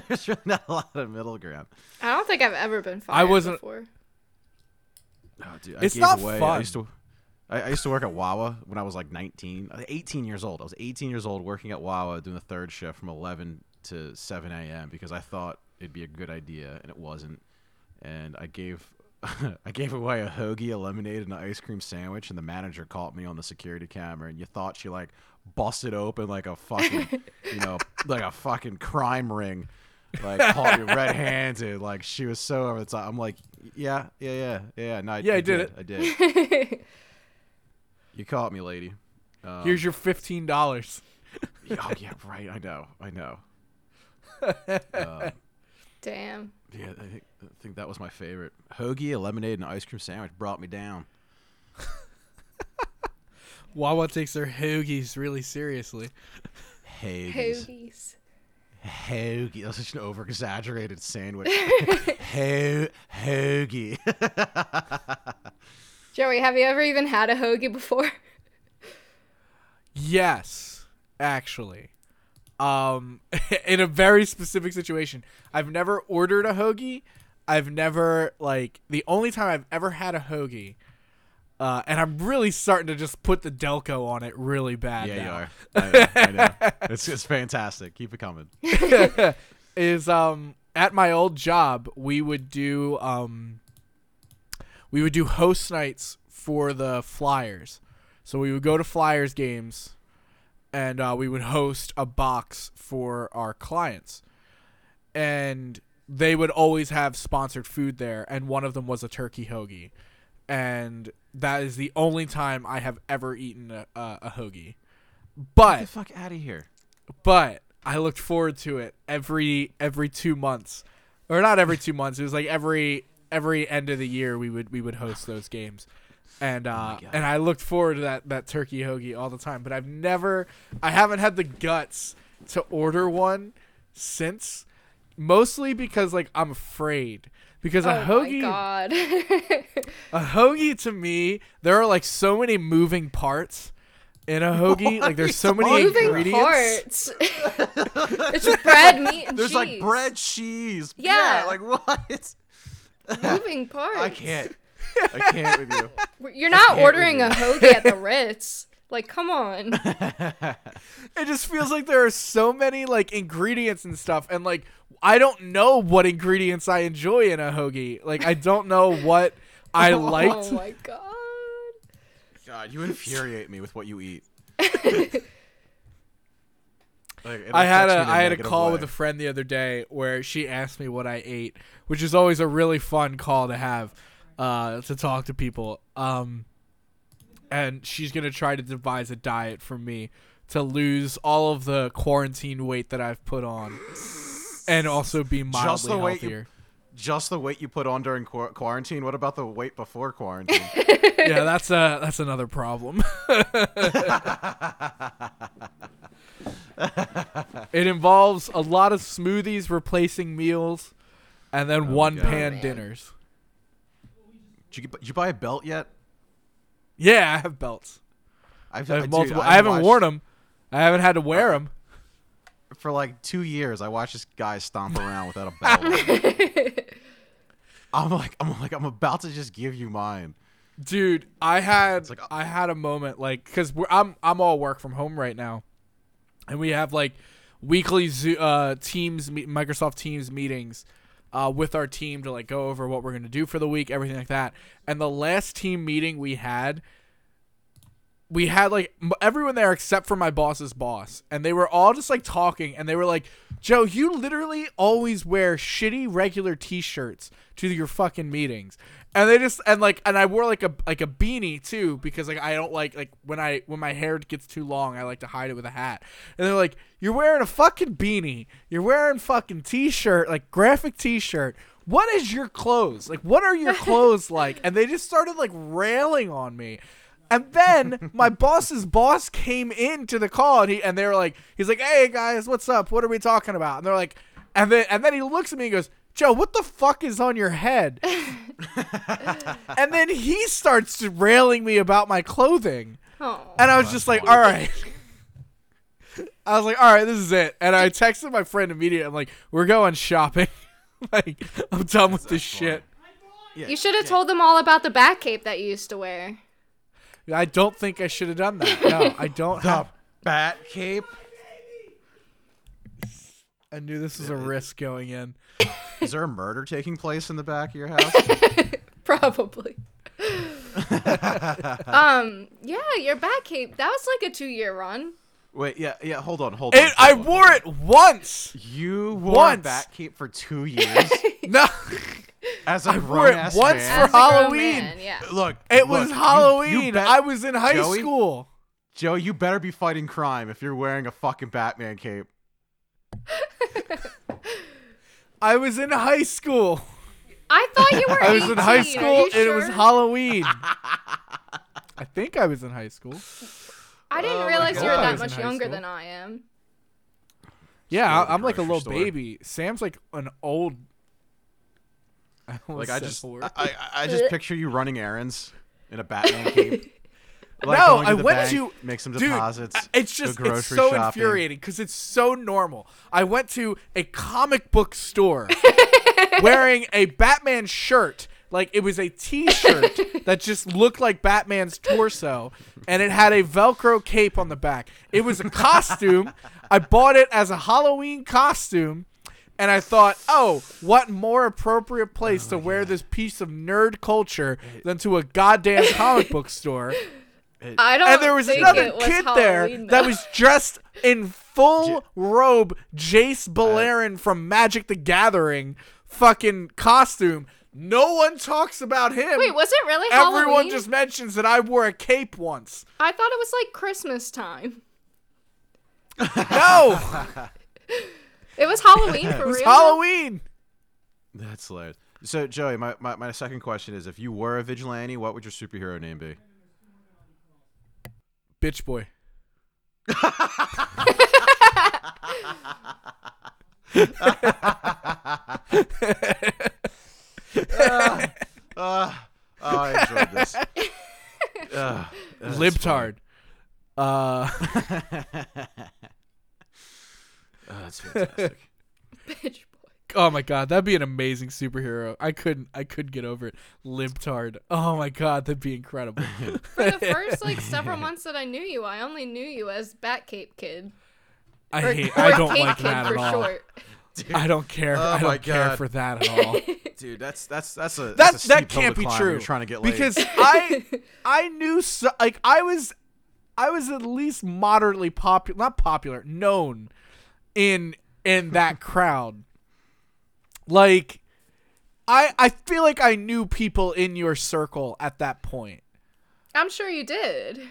There's really not a lot of middle ground. I don't think I've ever been fired I wasn't- before. Oh, dude, I It's gave not away. I used to. I, I used to work at Wawa when I was like 19, uh, 18 years old. I was 18 years old working at Wawa doing the third shift from 11 to 7 a.m. because I thought it'd be a good idea and it wasn't. And I gave I gave away a hoagie, a lemonade, and an ice cream sandwich, and the manager caught me on the security camera, and you thought she like busted open like a fucking, you know, like a fucking crime ring, like caught you red-handed, like she was so over the top. I'm like, yeah, yeah, yeah, yeah. No, I, Yeah, I did it. I did. You caught me, lady. Um, Here's your $15. oh yeah, right. I know. I know. Uh, Damn. yeah, I think, I think that was my favorite. Hoagie, a lemonade, and an ice cream sandwich brought me down. Wawa takes their hoagies really seriously. Hoagies. Hoagies. Hoagie. That was such an over exaggerated sandwich. Ho- hoagie. Joey, have you ever even had a hoagie before? Yes, actually. Um in a very specific situation. I've never ordered a hoagie. I've never like the only time I've ever had a hoagie uh, and I'm really starting to just put the Delco on it really bad yeah, you are. I know. I know. It's, it's fantastic. Keep it coming. is um at my old job we would do um we would do host nights for the Flyers. So we would go to Flyers games and uh, we would host a box for our clients. And they would always have sponsored food there and one of them was a turkey hoagie. And that is the only time I have ever eaten a, a, a hoagie. Get But the fuck out of here. but I looked forward to it every every two months, or not every two months. It was like every every end of the year we would we would host those games, and uh, and I looked forward to that that turkey hoagie all the time. But I've never, I haven't had the guts to order one since, mostly because like I'm afraid because a oh hoagie my god. a hoagie to me there are like so many moving parts in a hoagie like there's so many Moving ingredients parts. it's bread, meat, and cheese. There's cheese. like bread, cheese. Yeah. like what? Moving parts. I can't. I can't with you. You're not can't ordering a hoagie at the Ritz. Like, come on. it just feels like there are so many like ingredients and stuff and like i don't know what ingredients i enjoy in a hoagie like i don't know what i liked Oh my god. God, you infuriate me with what you eat. Like, I had affects a me in I had a call way. with a friend the other day where she asked me what I ate, which is always a really fun call to have uh, to talk to people. Um, and she's gonna try to devise a diet for me to lose all of the quarantine weight that I've put on, and also be mildly Just the weight you- healthier. Just the weight you put on during qu- quarantine. What about the weight before quarantine? yeah, that's a that's another problem. it involves a lot of smoothies replacing meals, and then oh, one God. pan oh, man. dinners. did, you, did you buy a belt yet? Yeah, I have belts. I've, I have dude, multiple. I I haven't watched- worn them. I haven't had to wear them. for like two years. I watched this guy stomp around without a belt. I'm like, I'm like, I'm about to just give you mine. Dude, I had like, uh, I had a moment like because I'm I'm all work from home right now, and we have like weekly uh, Teams Microsoft Teams meetings uh, with our team to like go over what we're gonna do for the week, everything like that. And the last team meeting we had, we had like everyone there except for my boss's boss, and they were all just like talking, and they were like, "Joe, you literally always wear shitty regular T-shirts to your fucking meetings." And they just and like and I wore like a like a beanie too because like I don't like like when I when my hair gets too long I like to hide it with a hat. And they're like, "You're wearing a fucking beanie. You're wearing fucking t-shirt, like graphic t-shirt. What is your clothes? Like what are your clothes like?" And they just started like railing on me. And then my boss's boss came into the call and he and they were like, he's like, "Hey guys, what's up? What are we talking about?" And they're like, and then and then he looks at me and goes, "Joe, what the fuck is on your head?" and then he starts railing me about my clothing, Oh. and I was just like, "All right." I was like, "All right, this is it." And I texted my friend immediately. I'm like, "We're going shopping." like, I'm done with this shit. Yeah, You should have told them all about the back cape that you used to wear. I don't think I should have done that. No, I don't the have. bat cape. I knew this was a risk going in. Is there a murder taking place in the back of your house? Probably. um, yeah, your back cape. That was like a two year run. Wait, yeah, yeah. Hold on, hold on. It, I hold on. wore it once. You wore Once. a bat cape for two years No, as a I wore it once man? for As Halloween. man, yeah. Look, it look, was you- Halloween. You, bet- I was in high Joey? school. Joe, you better be fighting crime if you're wearing a fucking Batman cape. I was in high school. I thought you were I was 18. in high school you and it was? Halloween. I think I was in high school. I didn't Oh realize you were that much younger school. than I am. Yeah, Still at the I- I'm like a little store. baby. Sam's like an old. I Like I just. I, I, I just picture you running errands in a Batman cape. Like No, going to I the went bank, to- make some Dude, deposits. I- it's go just it's so shopping. infuriating because it's so normal. I went to a comic book store wearing a Batman shirt, like it was a T-shirt that just looked like Batman's torso, and it had a Velcro cape on the back. It was a costume. I bought it as a Halloween costume. And I thought, oh, what more appropriate place oh to wear this piece of nerd culture than to a goddamn comic book store? I don't and there was think another was kid there Halloween, that was dressed in full robe, Jace uh, Beleren from Magic the Gathering, fucking costume. No one talks about him. Wait, was it really Everyone Halloween? just mentions that I wore a cape once. I thought it was like Christmas time. No, It was Halloween for it was real. Halloween. That's hilarious. So, Joey, my, my, my second question is: If you were a vigilante, what would your superhero name be? Bitch boy. Uh, oh, I enjoyed this. Uh, Libtard. Uh. Oh, that's fantastic. Bitch boy. Oh my god, that'd be an amazing superhero. I couldn't, I couldn't get over it. Libtard. Oh my god, that'd be incredible. For the first like several months that I knew you, I only knew you as Batcape Kid. I Or, hate. or I don't Cape like that at all. short. I don't care. Oh I don't care for that at all. Dude, that's that's that's a that that's a that can't be true. You're trying to get laid. because I I knew so, like I was I was at least moderately popular, not popular, known in in that crowd. Like I I feel like I knew people in your circle at that point. I'm sure you did.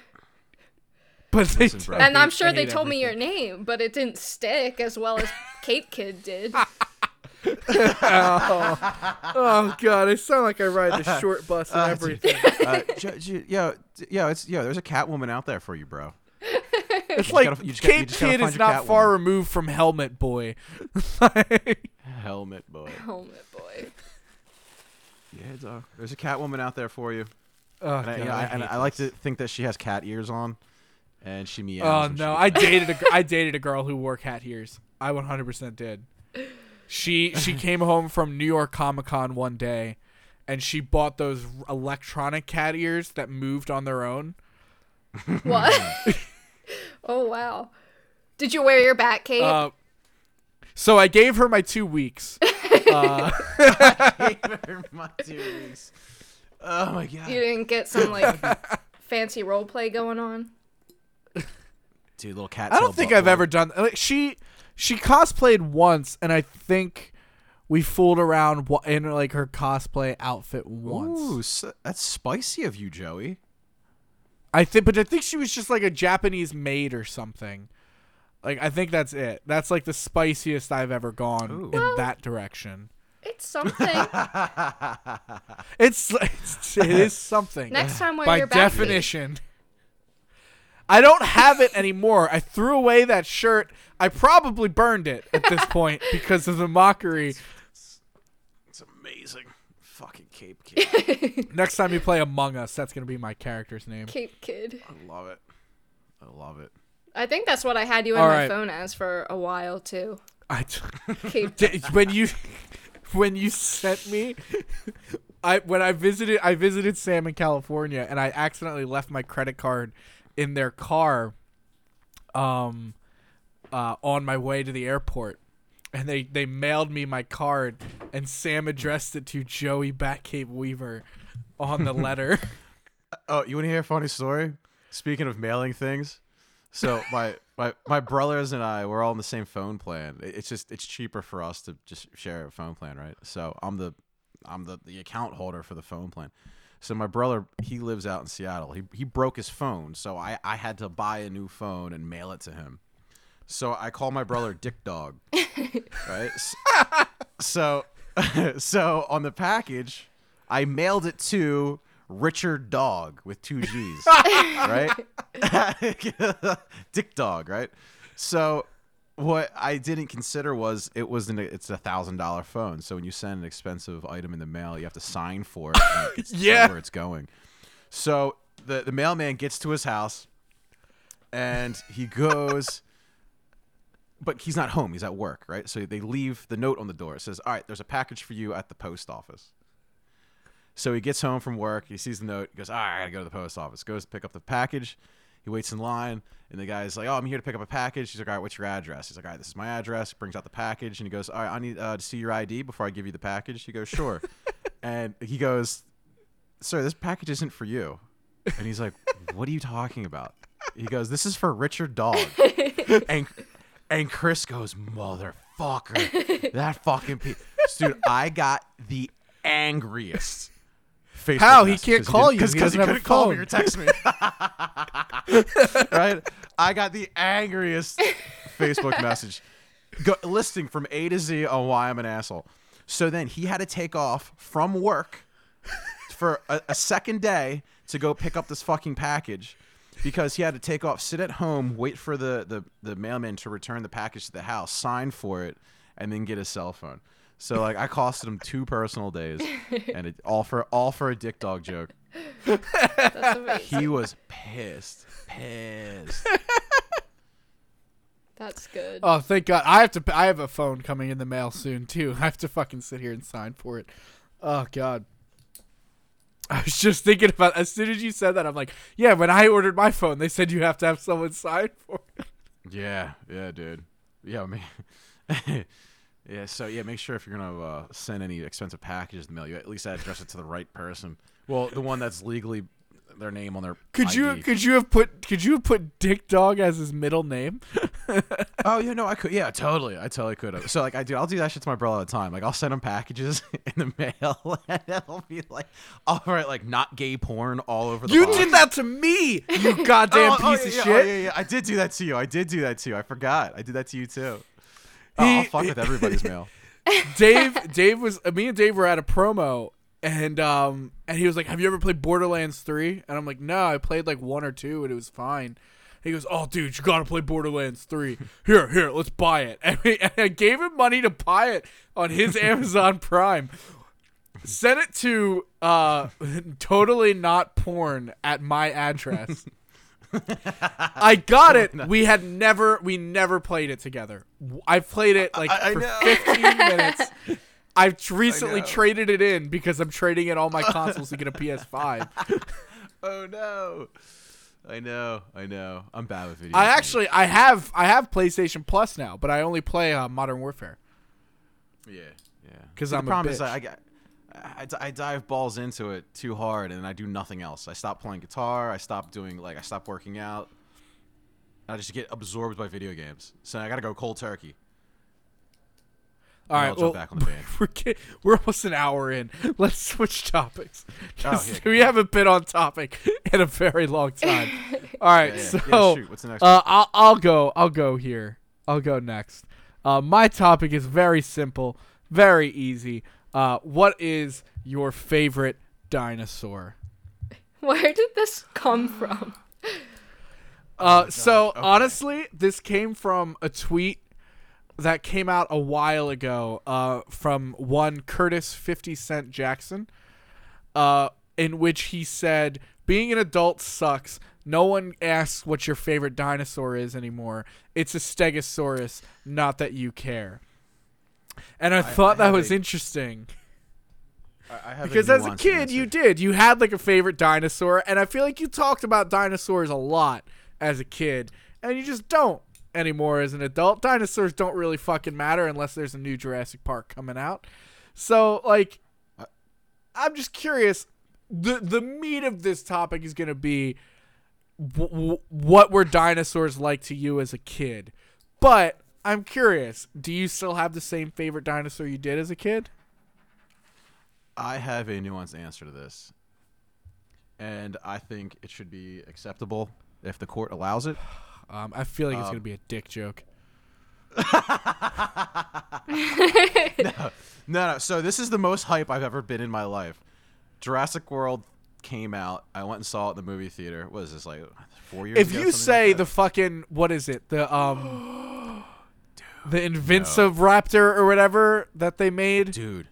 But they Listen, bro. I And I'm sure they hate told me your name, but it didn't stick as well as Cape Kid did. Oh oh god, I sound like I ride the short bus and Uh, everything. uh, j- j- yo, d- yo, it's yo. There's a Catwoman out there for you, bro. It's like gotta- you just gotta- you Cape just Kid is not far Catwoman. removed from Helmet Boy. Like- Helmet boy. Helmet boy. Yeah, dog. Uh, there's a Catwoman out there for you. oh, And, I, you know, I I, and I like to think that she has cat ears on, and she meows. Oh no, I dated a gr- I dated a girl who wore cat ears. I 100% did. She she came home from New York Comic Con one day, and she bought those electronic cat ears that moved on their own. What? oh wow. Did you wear your bat cape? Uh, so I gave her my two weeks. Uh, my two weeks. Oh my god, you didn't get some like fancy role play going on? dude, little cat. I don't think I've ever done like she she cosplayed once, and I think we fooled around wa- in like her cosplay outfit once. Ooh, so, that's spicy of you, Joey. I think, but I think she was just like a Japanese maid or something. Like I think that's it. That's like the spiciest I've ever gone Ooh. in that direction. It's something. It's, it's it is something. Next time wear by your bat cape. definition. I don't have it anymore. I threw away that shirt. I probably burned it at this point because of the mockery. Cape Kid. Next time you play Among Us, that's gonna be my character's name. Cape Kid. I love it. I love it. I think that's what I had you on All my phone as for a while too. I t- Cape. D- when you when you sent me I when I visited I visited Sam in California and I accidentally left my credit card in their car um uh on my way to the airport and they they mailed me my card and Sam addressed it to Joey Batcave Weaver on the letter. Oh, you want to hear a funny story? Speaking of mailing things, so my my my brothers and I we're all on the same phone plan. It's just it's cheaper for us to just share a phone plan, right? So I'm the I'm the, the account holder for the phone plan. So my brother he lives out in Seattle. He he broke his phone, so I I had to buy a new phone and mail it to him. So I call my brother Dick Dog, right? So so on the package, I mailed it to Richard Dog with two G's, right? Dick Dog, right? So what I didn't consider was it was an it's a thousand dollar phone. So when you send an expensive item in the mail, you have to sign for it. and it gets to say Yeah. where it's going. So the the mailman gets to his house, and he goes. But he's not home. He's at work, right? So they leave the note on the door. It says, "All right, there's a package for you at the post office." So he gets home from work. He sees the note. He goes, "All right, I gotta go to the post office." Goes to pick up the package. He waits in line, and the guy's like, "Oh, I'm here to pick up a package." He's like, "All right, what's your address?" He's like, "All right, this is my address." He brings out the package, and he goes, "All right, I need uh, to see your ID before I give you the package." He goes, "Sure," and he goes, "Sir, this package isn't for you." And he's like, "What are you talking about?" He goes, "This is for Richard Dog." and and Chris goes, "Motherfucker, that fucking pe-. dude." I got the angriest. Facebook How? He can't call didn't- you. 'cause- He 'cause doesn't have a couldn't call me or text me. right? I got the angriest Facebook message go, listing from A to Z on why I'm an asshole. So then he had to take off from work for a, a second day to go pick up this fucking package. Because he had to take off, sit at home, wait for the, the, the mailman to return the package to the house, sign for it, and then get his cell phone. So like I costed him two personal days, and it, all for all for a dick dog joke. That's. He was pissed, pissed. That's good. Oh, thank God! I have to. I have a phone coming in the mail soon too. I have to fucking sit here and sign for it. Oh God. I was just thinking about as soon as you said that, I'm like, yeah. When I ordered my phone, they said you have to have someone sign for it. Yeah, yeah, dude. Yeah, man. yeah, so yeah, make sure if you're gonna uh, send any expensive packages in the mail, you at least address it to the right person. Well, the one that's legally their name on their. Could you could you have put could you have put Dick Dog as his middle name? Oh yeah, no, I could. Yeah, totally. I totally could have. So like, I do. I'll do that shit to my brother all the time. Like, I'll send him packages in the mail, and it'll be like, all right, like not gay porn all over the. You box. did that to me, you oh, goddamn Oh, oh, piece yeah, of yeah, oh, shit. Oh, yeah, yeah. I did do that to you. I did do that to you. I forgot. I did that to you too. Oh, I'll fuck with everybody's mail. Dave Dave was me and Dave were at a promo and um and he was like, "Have you ever played Borderlands 3?" And I'm like, "No, I played like 1 or 2 and it was fine." He goes, "Oh, dude, you got to play Borderlands 3. Here, here, let's buy it." And, we, and I gave him money to buy it on his Amazon Prime. Sent it to uh totally not porn at my address. I got it. We had never we never played it together. I played it like I- I for know. 15 minutes. I've recently traded it in because I'm trading in all my consoles to get a PS5. Oh no. I know. I know. I'm bad with video. I games. actually I have I have PlayStation Plus now, but I only play uh, Modern Warfare. Yeah. yeah. Because I'm the problem is. I. I, I dive balls into it too hard and I do nothing else. I stop playing guitar. I stop doing like I stop working out. And I just get absorbed by video games. So I got to go cold turkey. All And right, I'll well, jump back on the band. we're ki- we're almost an hour in. Let's switch topics. Oh, 'Cause yeah, we haven't been on topic in a very long time. All right, Yeah, yeah. so Yeah, shoot. What's the next Uh, I'll I'll go. I'll go here. I'll go next. Uh, my topic is very simple, very easy. Uh, what is your favorite dinosaur? Where did this come from? Uh, so Okay. honestly, this came from a tweet that came out a while ago uh, from one Curtis Fifty Cent Jackson, uh, in which he said, "Being an adult sucks. No one asks what your favorite dinosaur is anymore. It's a Stegosaurus. Not that you care." And I, thought that was a- interesting I, I have because as a kid you did you had like a favorite dinosaur and i feel like you talked about dinosaurs a lot as a kid and you just don't anymore as an adult. Dinosaurs don't really fucking matter unless there's a new jurassic park coming out. So like i'm just curious the the meat of this topic is going to be w- w- what were dinosaurs like to you as a kid? But i'm curious do you still have the same favorite dinosaur you did as a kid? I have a nuanced answer to this, and I think it should be acceptable if the court allows it. Um, i feel like it's Um, going to be a dick joke No, no. So this is the most hype I've ever been in my life. Jurassic World came out. I went and saw it in the movie theater. What is this like four years? if ago, you say like the fucking what is it the um the invincive raptor or whatever that they made dude,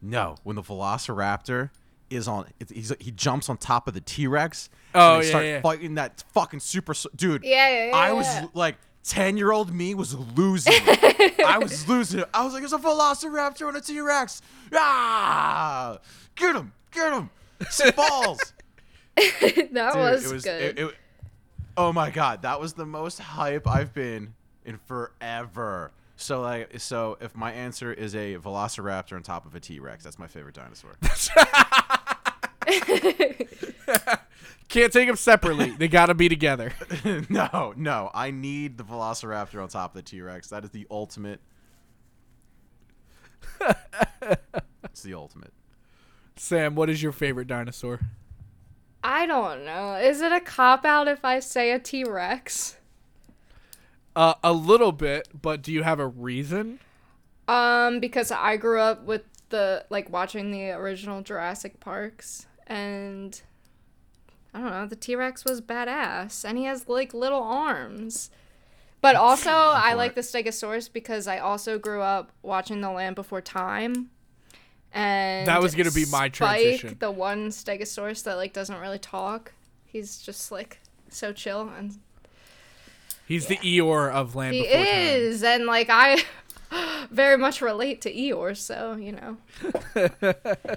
no, when the Velociraptor is on, he's, he jumps on top of the T Rex. Oh, and they yeah, start yeah. fighting that fucking super, dude. Yeah, yeah, yeah, I was yeah. like. 10 year old me was losing. I was losing. I was like, it's a velociraptor and a T Rex. Ah! Get him! Get him! Sick balls! that Dude, was, it was good. It, it- oh my god, that was the most hype I've been in forever. So like, so if my answer is a Velociraptor on top of a T Rex, that's my favorite dinosaur. can't take them separately they gotta be together no, no, I need the Velociraptor on top of the T Rex. That is the ultimate. it's the ultimate. sam what is your favorite dinosaur I don't know. Is it a cop out if I say a T Rex? uh, a little bit but do you have a reason Um, because I grew up with the like watching the original Jurassic Parks, and I don't know. the T Rex was badass, and he has like little arms. But also, I like the Stegosaurus because I also grew up watching The Land Before Time. And That was gonna be my Spike, transition. The one Stegosaurus that like doesn't really talk. He's just like so chill and He's the Eeyore of Land he Before Time. is, and like I very much relate to Eeyore, so you know.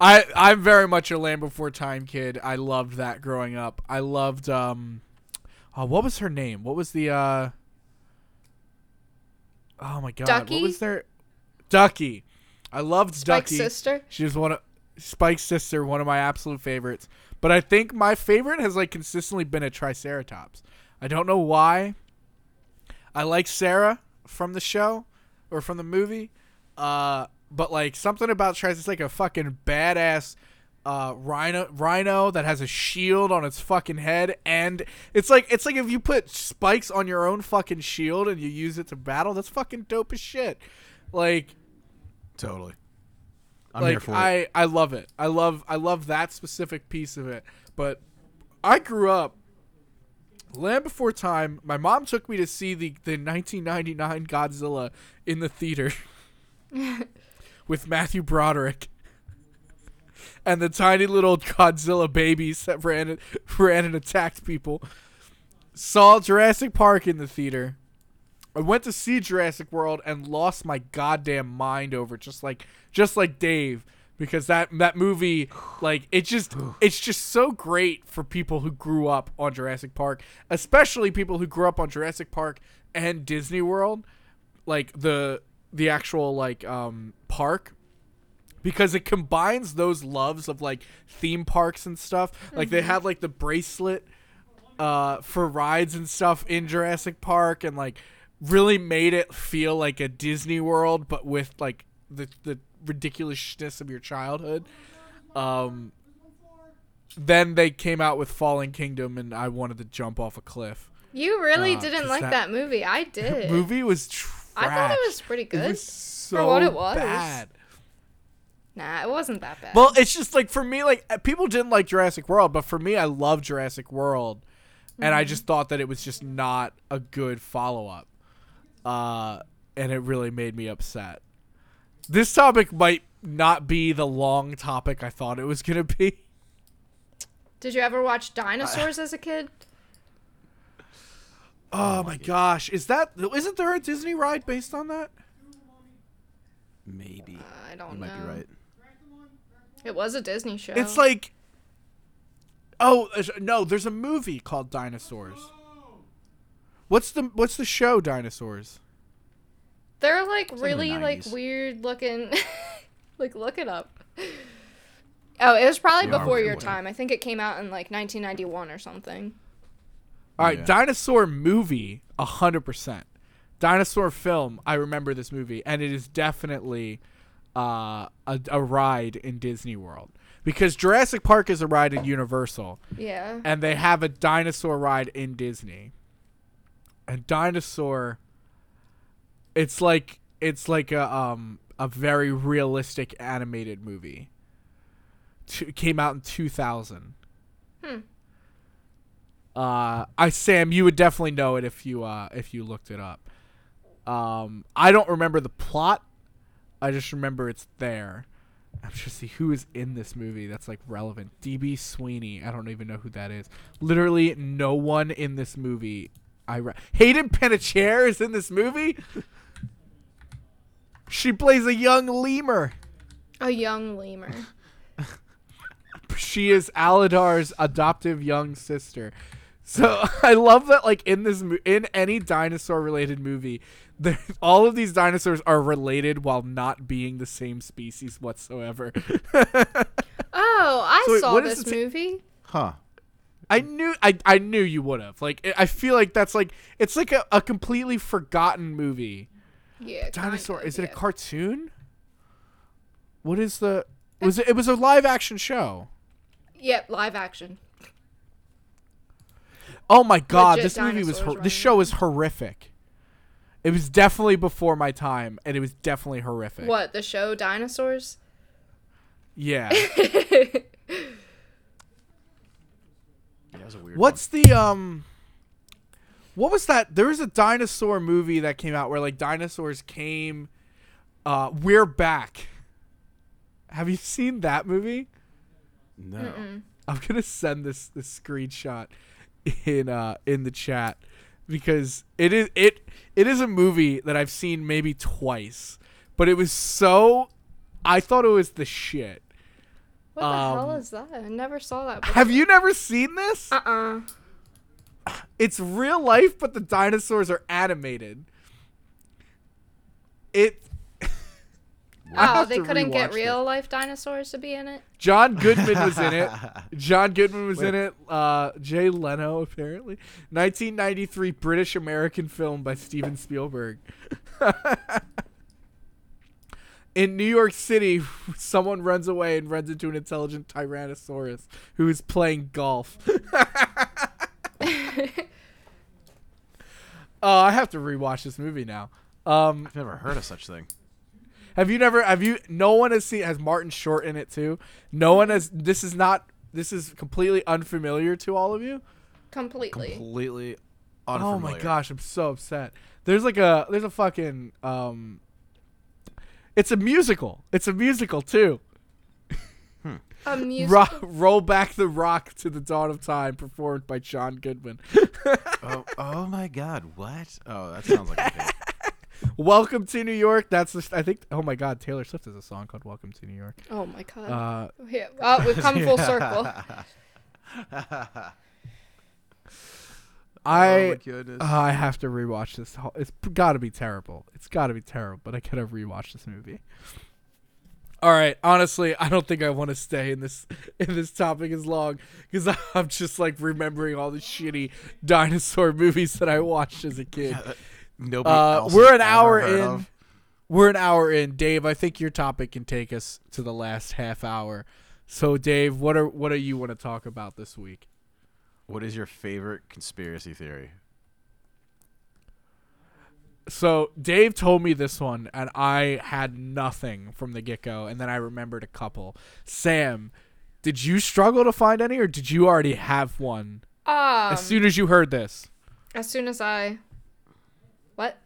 I I'm very much a Land Before Time kid. I loved that growing up. I loved um, oh, what was her name? What was the uh? Oh my god, Ducky? what was their Ducky? I loved Spike's Ducky. sister. She was one of Spike's sister, one of my absolute favorites. But I think my favorite has like consistently been a Triceratops. I don't know why. I like Cera from the show or from the movie. Uh, but like something about Triceratops, it's like a fucking badass uh, rhino rhino that has a shield on its fucking head and it's like it's like if you put spikes on your own fucking shield and you use it to battle that's fucking dope as shit like Totally. I'm here like for it. I I love it. I love I love that specific piece of it. But I grew up Land Before Time. My mom took me to see the the 1999 Godzilla in the theater with Matthew Broderick. And the tiny little Godzilla babies that ran ran and attacked people. Saw Jurassic Park in the theater. I went to see Jurassic World and lost my goddamn mind over it, just like just like Dave because that that movie like it just it's just so great for people who grew up on Jurassic Park, especially people who grew up on Jurassic Park and Disney World, like the the actual like um park because it combines those loves of like theme parks and stuff. Like they had like the bracelet uh for rides and stuff in Jurassic Park and like really made it feel like a Disney World but with like the the ridiculousness of your childhood. Um then they came out with Fallen Kingdom and I wanted to jump off a cliff. You really Uh, didn't like that- that, movie. I did. Movie was trash. I thought it was pretty good. It was so what it was. bad. Nah, it wasn't that bad. Well, it's just like for me, like uh, people didn't like Jurassic World, but for me, I love Jurassic World, and I just thought that it was just not a good follow up, uh, and it really made me upset. This topic might not be the long topic I thought it was gonna be. Did you ever watch dinosaurs as a kid? Oh my gosh, is that isn't there a Disney ride based on that? Maybe. Uh, I don't You know. might be right. It was a Disney show. It's like, oh uh, no, there's a movie called Dinosaurs. What's the what's the show Dinosaurs? They're like in the really like weird looking. like look it up. Oh, it was probably Yeah, before your wait. time. I think it came out in like 1991 or something. All right, Yeah. dinosaur movie, a hundred percent. Dinosaur film, I remember this movie, and it is definitely uh, a, a ride in Disney World because Jurassic Park is a ride in Universal, Yeah. and they have a dinosaur ride in Disney. And dinosaur, it's like it's like a um a very realistic animated movie. T- came out in two thousand. Hmm. Uh, I Sam, you would definitely know it if you uh if you looked it up. Um, I don't remember the plot. I just remember it's there. I'm trying to see who is in this movie that's like relevant. DB Sweeney. I don't even know who that is. Literally no one in this movie. I re- Hayden Panettiere is in this movie. she plays a young lemur. A young lemur. She is Aladar's adoptive young sister. So I love that, like in this, mo- in any dinosaur-related movie, there, all of these dinosaurs are related while not being the same species whatsoever. Oh, I So wait, saw what is this the movie. Huh. I knew, I, I knew you would have. Like, I- I feel like that's like it's like a, a completely forgotten movie. Yeah. Dinosaur? kinda, Is it a cartoon? What is the? Was it? It was a live-action show. Yep, live action. Oh my god, Legit this movie was hor- this show was horrific. It was definitely before my time, and it was definitely horrific. What the show Dinosaurs? Yeah, was a weird. What's the um? What was that? There was a dinosaur movie that came out where like dinosaurs came. Uh, we're back. Have you seen that movie? No. Mm-mm. I'm gonna send this this screenshot in uh in the chat because it is it it is a movie that I've seen maybe twice, but it was so I thought it was the shit. What the hell Um, is that? I never saw that. Before. Have you never seen this? Uh-uh. It's real life, but the dinosaurs are animated. It. I Oh, they couldn't get rewatch real life dinosaurs to be in it. John Goodman was in it. John Goodman was in it. Uh, Jay Leno apparently. 1993 British American film by Steven Spielberg. in New York City, someone runs away and runs into an intelligent Tyrannosaurus who is playing golf. Oh, I have to rewatch this movie now. Um, I've never heard of such thing. have you never? Have you? No one has seen. Has Martin Short in it too? No one has. This is not. This is completely unfamiliar to all of you. Completely. Completely Oh my gosh, I'm so upset. There's like a. There's a fucking. Um. It's a musical. It's a musical too. A musical. Ro- roll back the rock to the dawn of time, performed by John Goodman. Oh, oh my God! What? Oh, that sounds like a. Welcome to New York. That's the. I think. Oh my God, Taylor Swift has a song called "Welcome to New York." Oh my god. Uh, yeah. Oh, we've come full circle. I. oh. Uh, I have to rewatch this. It's got to be terrible. It's got to be terrible, but I gotta rewatch this movie. All right, honestly, I don't think I want to stay in this in this topic as long because I'm just like remembering all the shitty dinosaur movies that I watched as a kid. Nobody Uh, else we're an hour in. of. We're an hour in, Dave. I think your topic can take us to the last half hour. So, Dave, what are what do you want to talk about this week? What is your favorite conspiracy theory? So Dave told me this one, and I had nothing from the get go, and then I remembered a couple. Sam, did you struggle to find any, or did you already have one Um, as soon as you heard this? as soon as I. What?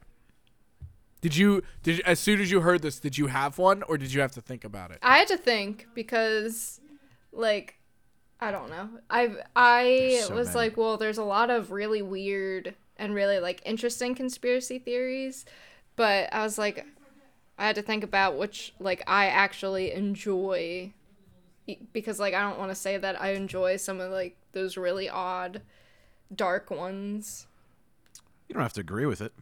Did you did as soon as you heard this? Did you have one, or did you have to think about it? I had to think because, like, I don't know. I I so was many. like, well, there's a lot of really weird and really like interesting conspiracy theories, but I was like, I had to think about which like I actually enjoy, because like I don't want to say that I enjoy some of like those really odd, dark ones. You don't have to agree with it.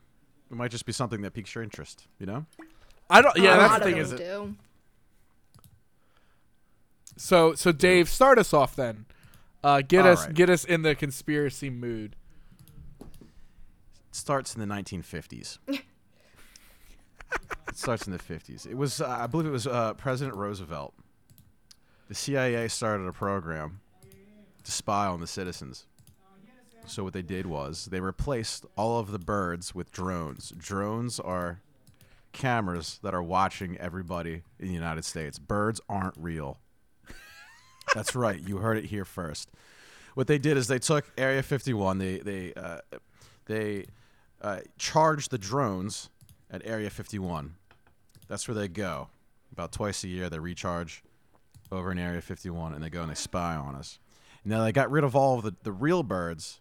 It might just be something that piques your interest. You know. I don't. Yeah, a that's the thing. Is it? do. So so Dave, start us off then. Uh, get All us right. get us in the conspiracy mood. It starts in the 1950s. it starts in the 50s. It was, uh, I believe, it was uh, President Roosevelt. The CIA started a program to spy on the citizens. So what they did was they replaced all of the birds with drones. Drones are cameras that are watching everybody in the United States. Birds aren't real. That's right. You heard it here first. What they did is they took Area 51. They they uh, they uh, charged the drones at Area 51. That's where they go. About twice a year, they recharge over in Area 51, and they go and they spy on us. Now they got rid of all of the, the real birds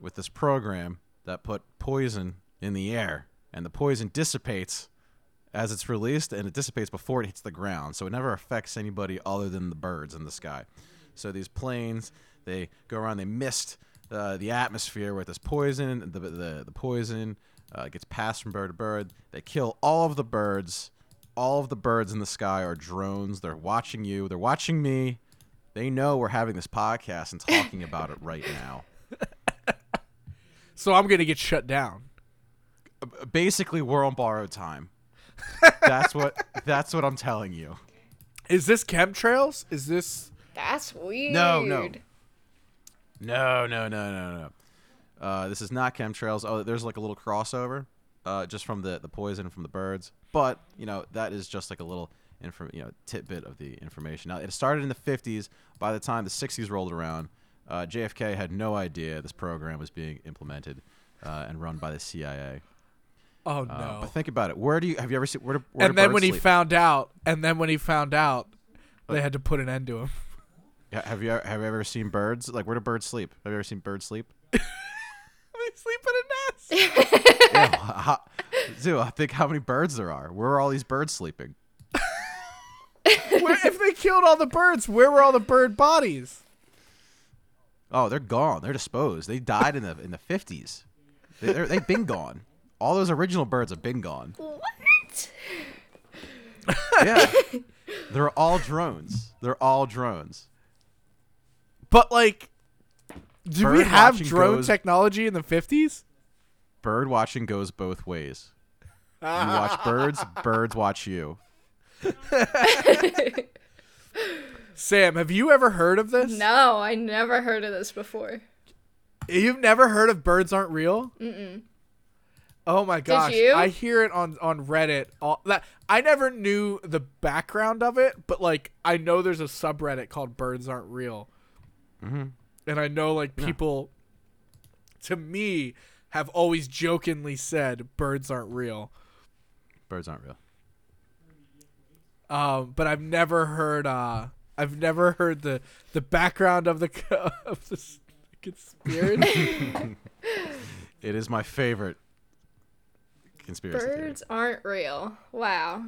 with this program that put poison in the air, and the poison dissipates as it's released, and it dissipates before it hits the ground, so it never affects anybody other than the birds in the sky. So these planes, they go around, they mist uh, the atmosphere with this poison. The the, the poison uh, gets passed from bird to bird. They kill all of the birds. All of the birds in the sky are drones. They're watching you. They're watching me. They know we're having this podcast and talking about it right now. So I'm gonna get shut down. Basically, we're on borrowed time. That's what. That's what I'm telling you. Is this chemtrails? Is this? That's weird. No, no. No, no, no, no, no. Uh, this is not chemtrails. Oh, there's like a little crossover, uh, just from the the poison from the birds. But you know that is just like a little inform, you know, tidbit of the information. Now it started in the 50s. By the time the 60s rolled around, Uh, JFK had no idea this program was being implemented uh, and run by the CIA. Oh Uh, no. But think about it. Where do you have you ever seen where do, where and do then when he found out, and then when he found out, they had to put an end to him. Ha- have you have you ever seen birds? Like where do birds sleep? Have you ever seen birds sleep? they sleep in a nest. yeah, how, dude, I think how many birds there are. Where are all these birds sleeping? Where, if they killed all the birds, where were all the bird bodies? Oh, they're gone. They're disposed. They died in the in the fifties. They, they've been gone. All those original birds have been gone. What? Yeah, they're all drones. They're all drones. But like, did we have watching drone goes- technology in the fifties? Bird watching goes both ways. You watch birds, birds watch you. Sam, have you ever heard of this? No, I never heard of this before. You've never heard of birds aren't real? Mm-mm. Oh my gosh! you? I hear it on on Reddit. All that I never knew the background of it, but like I know there's a subreddit called "Birds Aren't Real," hmm and I know like people, to me, have always jokingly said birds aren't real. Birds aren't real. Um, but I've never heard. Uh, I've never heard the the background of the of the conspiracy. It is my favorite conspiracy theory. Birds aren't real. Wow.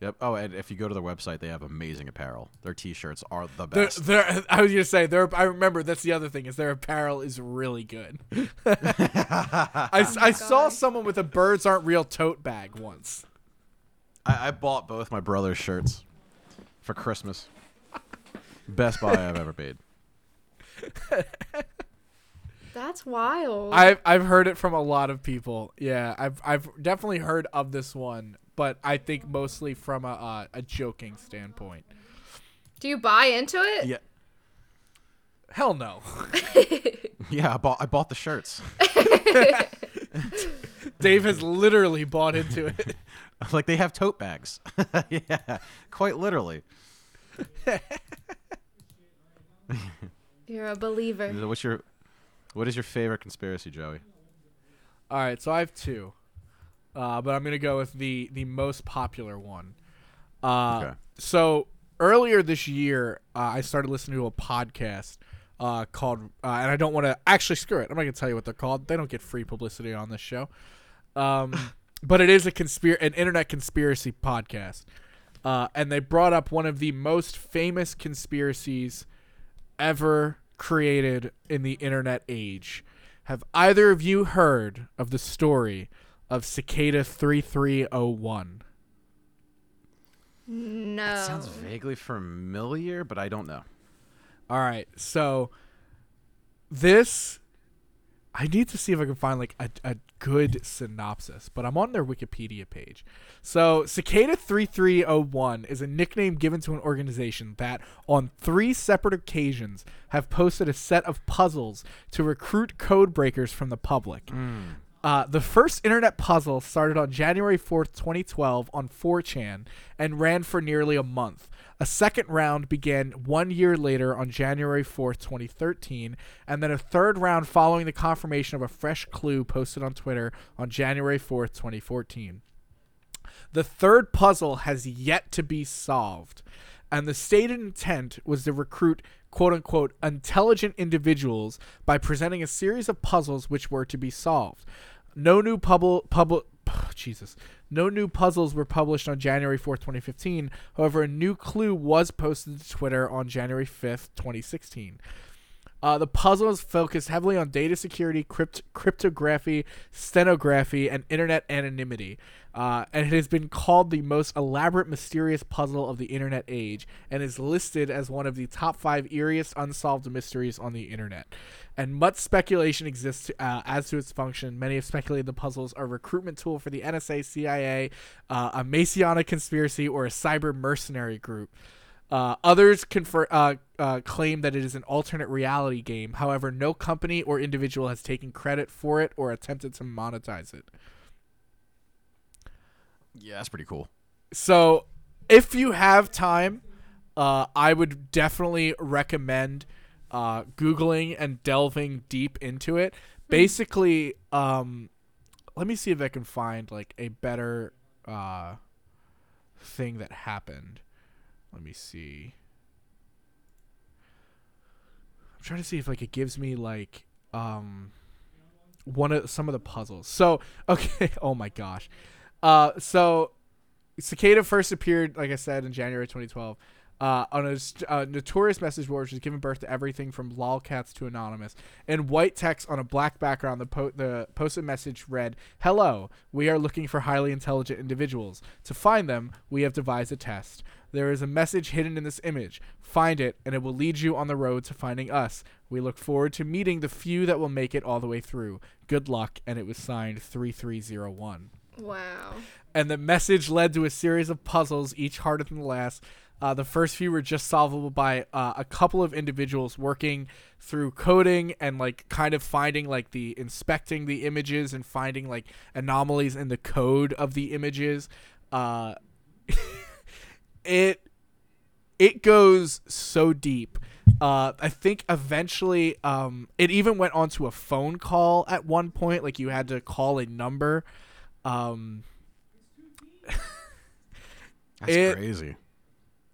Yep. Oh, and if you go to their website, they have amazing apparel. Their T-shirts are the They're, best. they're, I was gonna say their. I remember that's the other thing is their apparel is really good. I oh saw someone with a birds aren't real tote bag once. I, I bought both my brother's shirts for Christmas. Best buy I've ever made. That's wild. I've I've heard it from a lot of people. Yeah, I've I've definitely heard of this one, but I think mostly from a uh, a joking standpoint. Do you buy into it? Yeah. Hell no. Yeah, I bought I bought the shirts. Dave has literally bought into it. like they have tote bags. yeah, quite literally. You're a believer. What's your what is your favorite conspiracy, Joey? All right, so I have two, uh, but I'm gonna go with the the most popular one. Uh, Okay. So earlier this year, uh, I started listening to a podcast uh, called, uh, and I don't want to actually screw it. I'm not gonna tell you what they're called. They don't get free publicity on this show. Um, but it is a conspir an internet conspiracy podcast, uh, and they brought up one of the most famous conspiracies ever created in the internet age. Have either of you heard of the story of Cicada 3301? No. Sounds vaguely familiar, but I don't know. All right, so this I need to see if I can find like a, a good synopsis, but I'm on their Wikipedia page. So, Cicada 3301 is a nickname given to an organization that, on three separate occasions, have posted a set of puzzles to recruit code breakers from the public. Hmm. Uh, the first internet puzzle started on January 4th, 2012, on 4chan and ran for nearly a month. A second round began one year later on January 4th, 2013, and then a third round following the confirmation of a fresh clue posted on Twitter on January 4th, 2014. The third puzzle has yet to be solved, and the stated intent was to recruit quote unquote intelligent individuals by presenting a series of puzzles which were to be solved. No new publ- public Jesus. No new puzzles were published on January 4th, 2015. However, a new clue was posted to Twitter on January 5th, 2016. Uh, the puzzle is focused heavily on data security, crypt- cryptography, stenography, and internet anonymity. Uh, and it has been called the most elaborate, mysterious puzzle of the internet age, and is listed as one of the top five eeriest unsolved mysteries on the internet. And much speculation exists uh, as to its function. Many have speculated the puzzles are a recruitment tool for the NSA, CIA, uh, a Masonic conspiracy, or a cyber mercenary group. Uh, others confer- uh, uh, claim that it is an alternate reality game. However, no company or individual has taken credit for it or attempted to monetize it. Yeah, that's pretty cool. So, if you have time, uh, I would definitely recommend uh, googling and delving deep into it. Basically, um, let me see if I can find like a better uh, thing that happened. Let me see. I'm trying to see if like it gives me like um one of some of the puzzles. So okay, oh my gosh. Uh so Cicada first appeared, like I said, in January 2012 uh, on a st- uh, notorious message board which has given birth to everything from lolcats to anonymous. In white text on a black background, the, po- the posted message read, Hello, we are looking for highly intelligent individuals. To find them, we have devised a test. There is a message hidden in this image. Find it, and it will lead you on the road to finding us. We look forward to meeting the few that will make it all the way through. Good luck, and it was signed 3301 Wow. and the message led to a series of puzzles, each harder than the last. Uh, the first few were just solvable by uh, a couple of individuals working through coding and like kind of finding like the inspecting the images and finding like anomalies in the code of the images. Uh, it it goes so deep. Uh, I think eventually um, it even went onto a phone call at one point. Like you had to call a number. Um, That's It- crazy.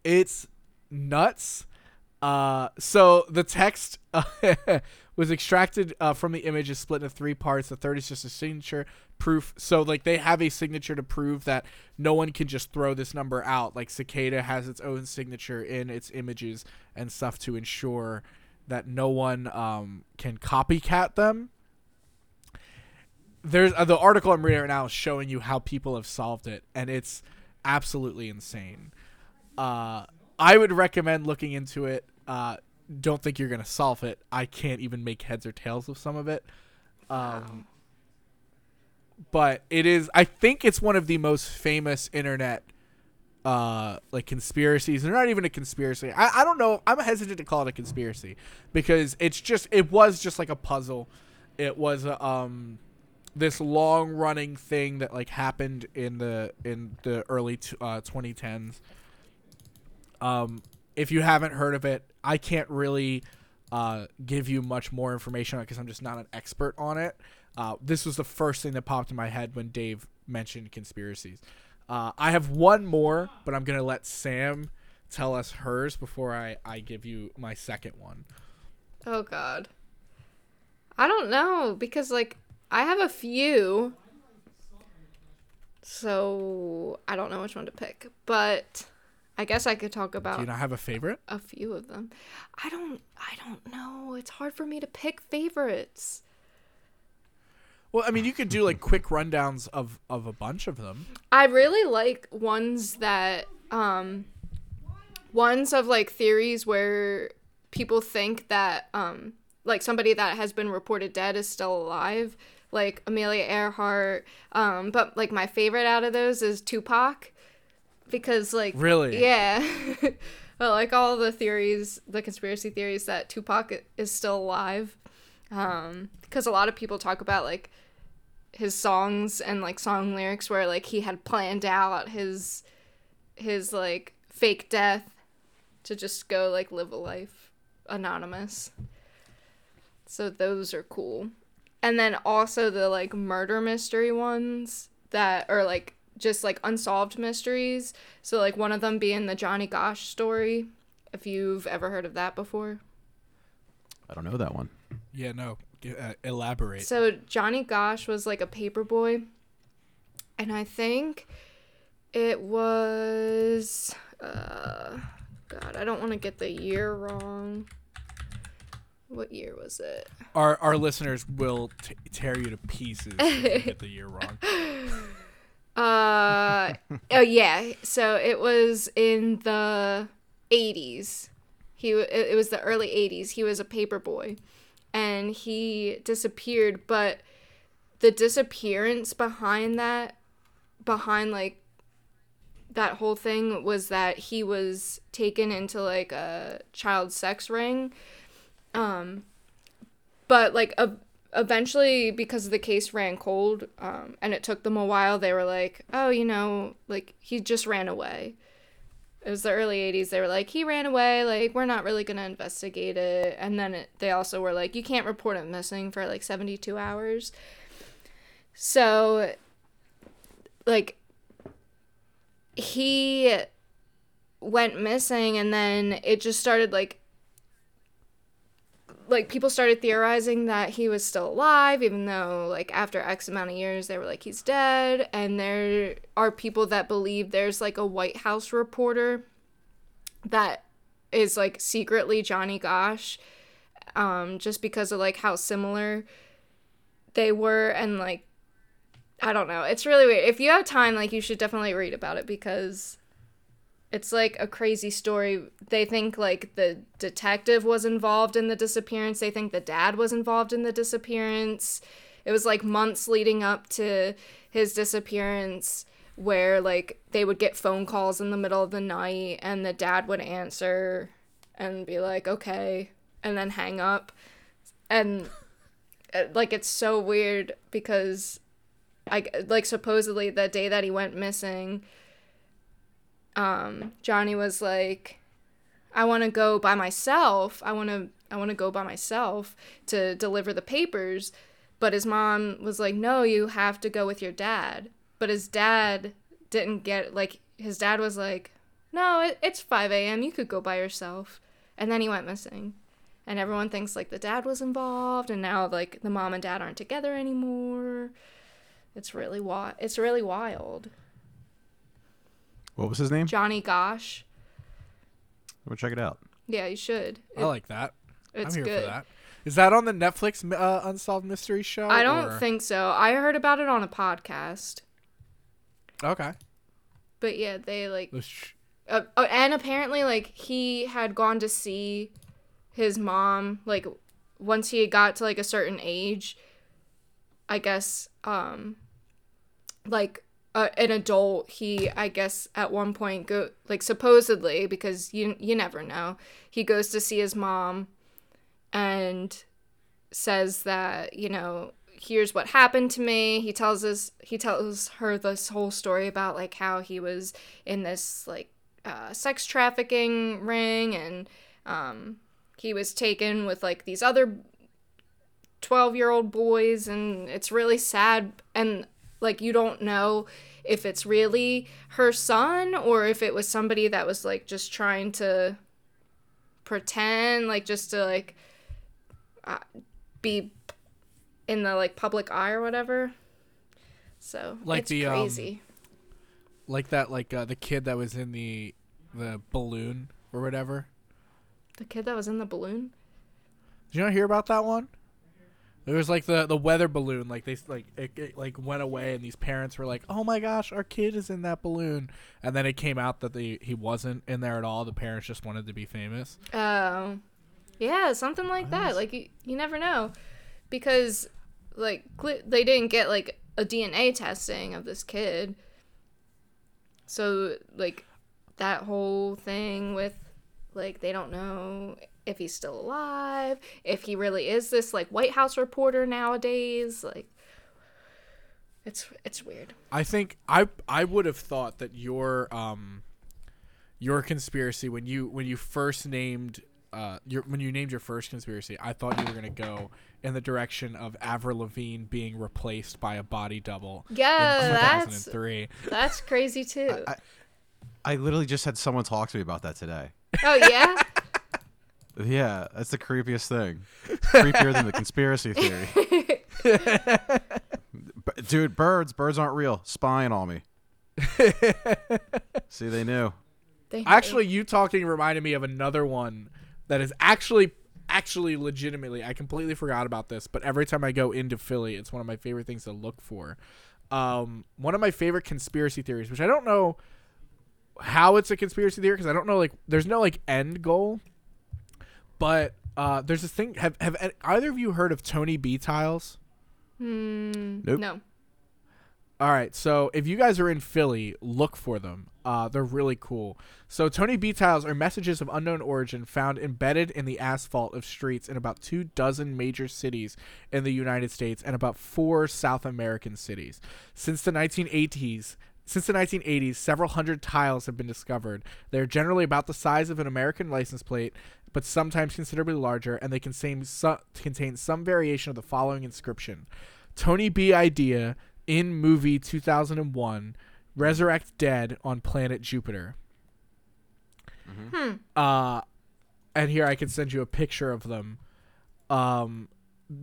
It's nuts. Uh, so the text uh, was extracted uh, from the image is split into three parts. The third is just a signature proof. So like they have a signature to prove that no one can just throw this number out. Like Cicada has its own signature in its images and stuff to ensure that no one um, can copycat them. There's uh, the article I'm reading right now is showing you how people have solved it, and it's absolutely insane. Uh, I would recommend looking into it. Uh, don't think you're gonna solve it. I can't even make heads or tails of some of it. Um, but it is. I think it's one of the most famous internet uh like conspiracies they're not even a conspiracy I, I don't know i'm hesitant to call it a conspiracy because it's just it was just like a puzzle it was um this long running thing that like happened in the in the early t- uh, 2010s um if you haven't heard of it i can't really uh give you much more information on it because i'm just not an expert on it uh this was the first thing that popped in my head when dave mentioned conspiracies uh i have one more but i'm gonna let sam tell us hers before i i give you my second one Oh god. I don't know because like I have a few. So I don't know which one to pick, but I guess I could talk about. do you not have a favorite a few of them. I don't I don't know. It's hard for me to pick favorites. well i mean you could do like quick rundowns of of a bunch of them I really like ones that um ones of like theories where people think that um like somebody that has been reported dead is still alive, like Amelia Earhart. Um but like my favorite out of those is Tupac because like Really? Yeah. but like all the theories, the conspiracy theories that Tupac is still alive. Um because a lot of people talk about like his songs and like song lyrics where like he had planned out his his like fake death to just go like live a life anonymous. So those are cool. And then also the like murder mystery ones that are like just like unsolved mysteries. So like one of them being the Johnny Gosch story, if you've ever heard of that before. I don't know that one. yeah no uh, elaborate So Johnny Gosch was like a paper boy, and I think it was uh God, I don't want to get the year wrong. What year was it? our our listeners will t- tear you to pieces if you get the year wrong Uh oh yeah, so it was in the 80s. He it was the early 80s. He was a paper boy and he disappeared, but the disappearance behind that behind like that whole thing was that he was taken into like a child sex ring um but like a eventually because the case ran cold um, and it took them a while they were like oh you know like he just ran away it was the early 80s. They were like, he ran away. Like, we're not really going to investigate it. And then it, they also were like, you can't report him missing for like 72 hours. So, like, he went missing and then it just started like like people started theorizing that he was still alive even though like after x amount of years they were like he's dead. And there are people that believe there's like a white house reporter that is like secretly johnny gosch um just because of like how similar they were. And like i don't know. It's really weird. If you have time like you should definitely read about it because it's like a crazy story. They think like the detective was involved in the disappearance. They think the dad was involved in the disappearance. It was like months leading up to his disappearance where like they would get phone calls in the middle of the night and the dad would answer and be like, "Okay," and then hang up. And uh, like it's so weird because I like supposedly the day that he went missing, um, Johnny was like, I want to go by myself. I want to I want to go by myself to deliver the papers. But his mom was like, "No, you have to go with your dad." But his dad didn't get like his dad was like, "No, it, it's 5 a.m. You could go by yourself." And then he went missing. And everyone thinks like the dad was involved and now like the mom and dad aren't together anymore. It's really wild. It's really wild. What was his name? Johnny Gosch. We'll check it out. Yeah, you should. I like that. It's I'm here good. for that. Is that on the Netflix uh, Unsolved Mystery Show? I don't or- think so. I heard about it on a podcast. Okay. But yeah, they like Let's sh- uh, uh, and apparently like he had gone to see his mom like once he got to like a certain age i guess um like uh, an adult he i guess at one point go like supposedly because you you never know he goes to see his mom and says that you know here's what happened to me. He tells us he tells her this whole story about like how he was in this like uh, sex trafficking ring and um, he was taken with like these other 12 year old boys and it's really sad. And like you don't know if it's really her son or if it was somebody that was like just trying to pretend like just to like uh, be in the like public eye or whatever so Like it's the, um, crazy like that, like uh, the kid that was in the the balloon or whatever. the kid that was in the balloon Did you not hear about that one? It was like the the weather balloon. Like they like it, it like went away, and these parents were like, "Oh my gosh, our kid is in that balloon." And then it came out that they he wasn't in there at all. The parents just wanted to be famous. Oh, yeah, something like that. Like you, you never know, because like cl- they didn't get like a DNA testing of this kid. So like that whole thing with like they don't know if he's still alive, if he really is this like White House reporter nowadays. Like it's it's weird. I think I I would have thought that your um your conspiracy when you when you first named uh your when you named your first conspiracy, I thought you were gonna go in the direction of Avril Lavigne being replaced by a body double Yeah, that's 2003. that's crazy too. I, I literally just had someone talk to me about that today. oh yeah. Yeah, that's the creepiest thing. Creepier than the conspiracy theory. B- Dude, birds, birds aren't real. Spying on me. See, they knew. They- Actually, you talking reminded me of another one that is actually actually legitimately I completely forgot about this, but every time I go into Philly, it's one of my favorite things to look for. Um, one of my favorite conspiracy theories, which I don't know how it's a conspiracy theory because I don't know like there's no like end goal, but uh, there's this thing. Have have either of you heard of Toynbee Tiles? Hmm, Nope. No. All right, so if you guys are in Philly, look for them. Uh, they're really cool. So Toynbee tiles are messages of unknown origin found embedded in the asphalt of streets in about two dozen major cities in the United States and about four South American cities. Since the 1980s, since the 1980s, several hundred tiles have been discovered. They are generally about the size of an American license plate, but sometimes considerably larger, and they contain, su- contain some variation of the following inscription Toynbee. Idea in movie 2001 Resurrect Dead on planet Jupiter. Hmm. Uh, and here I can send you a picture of them. Um,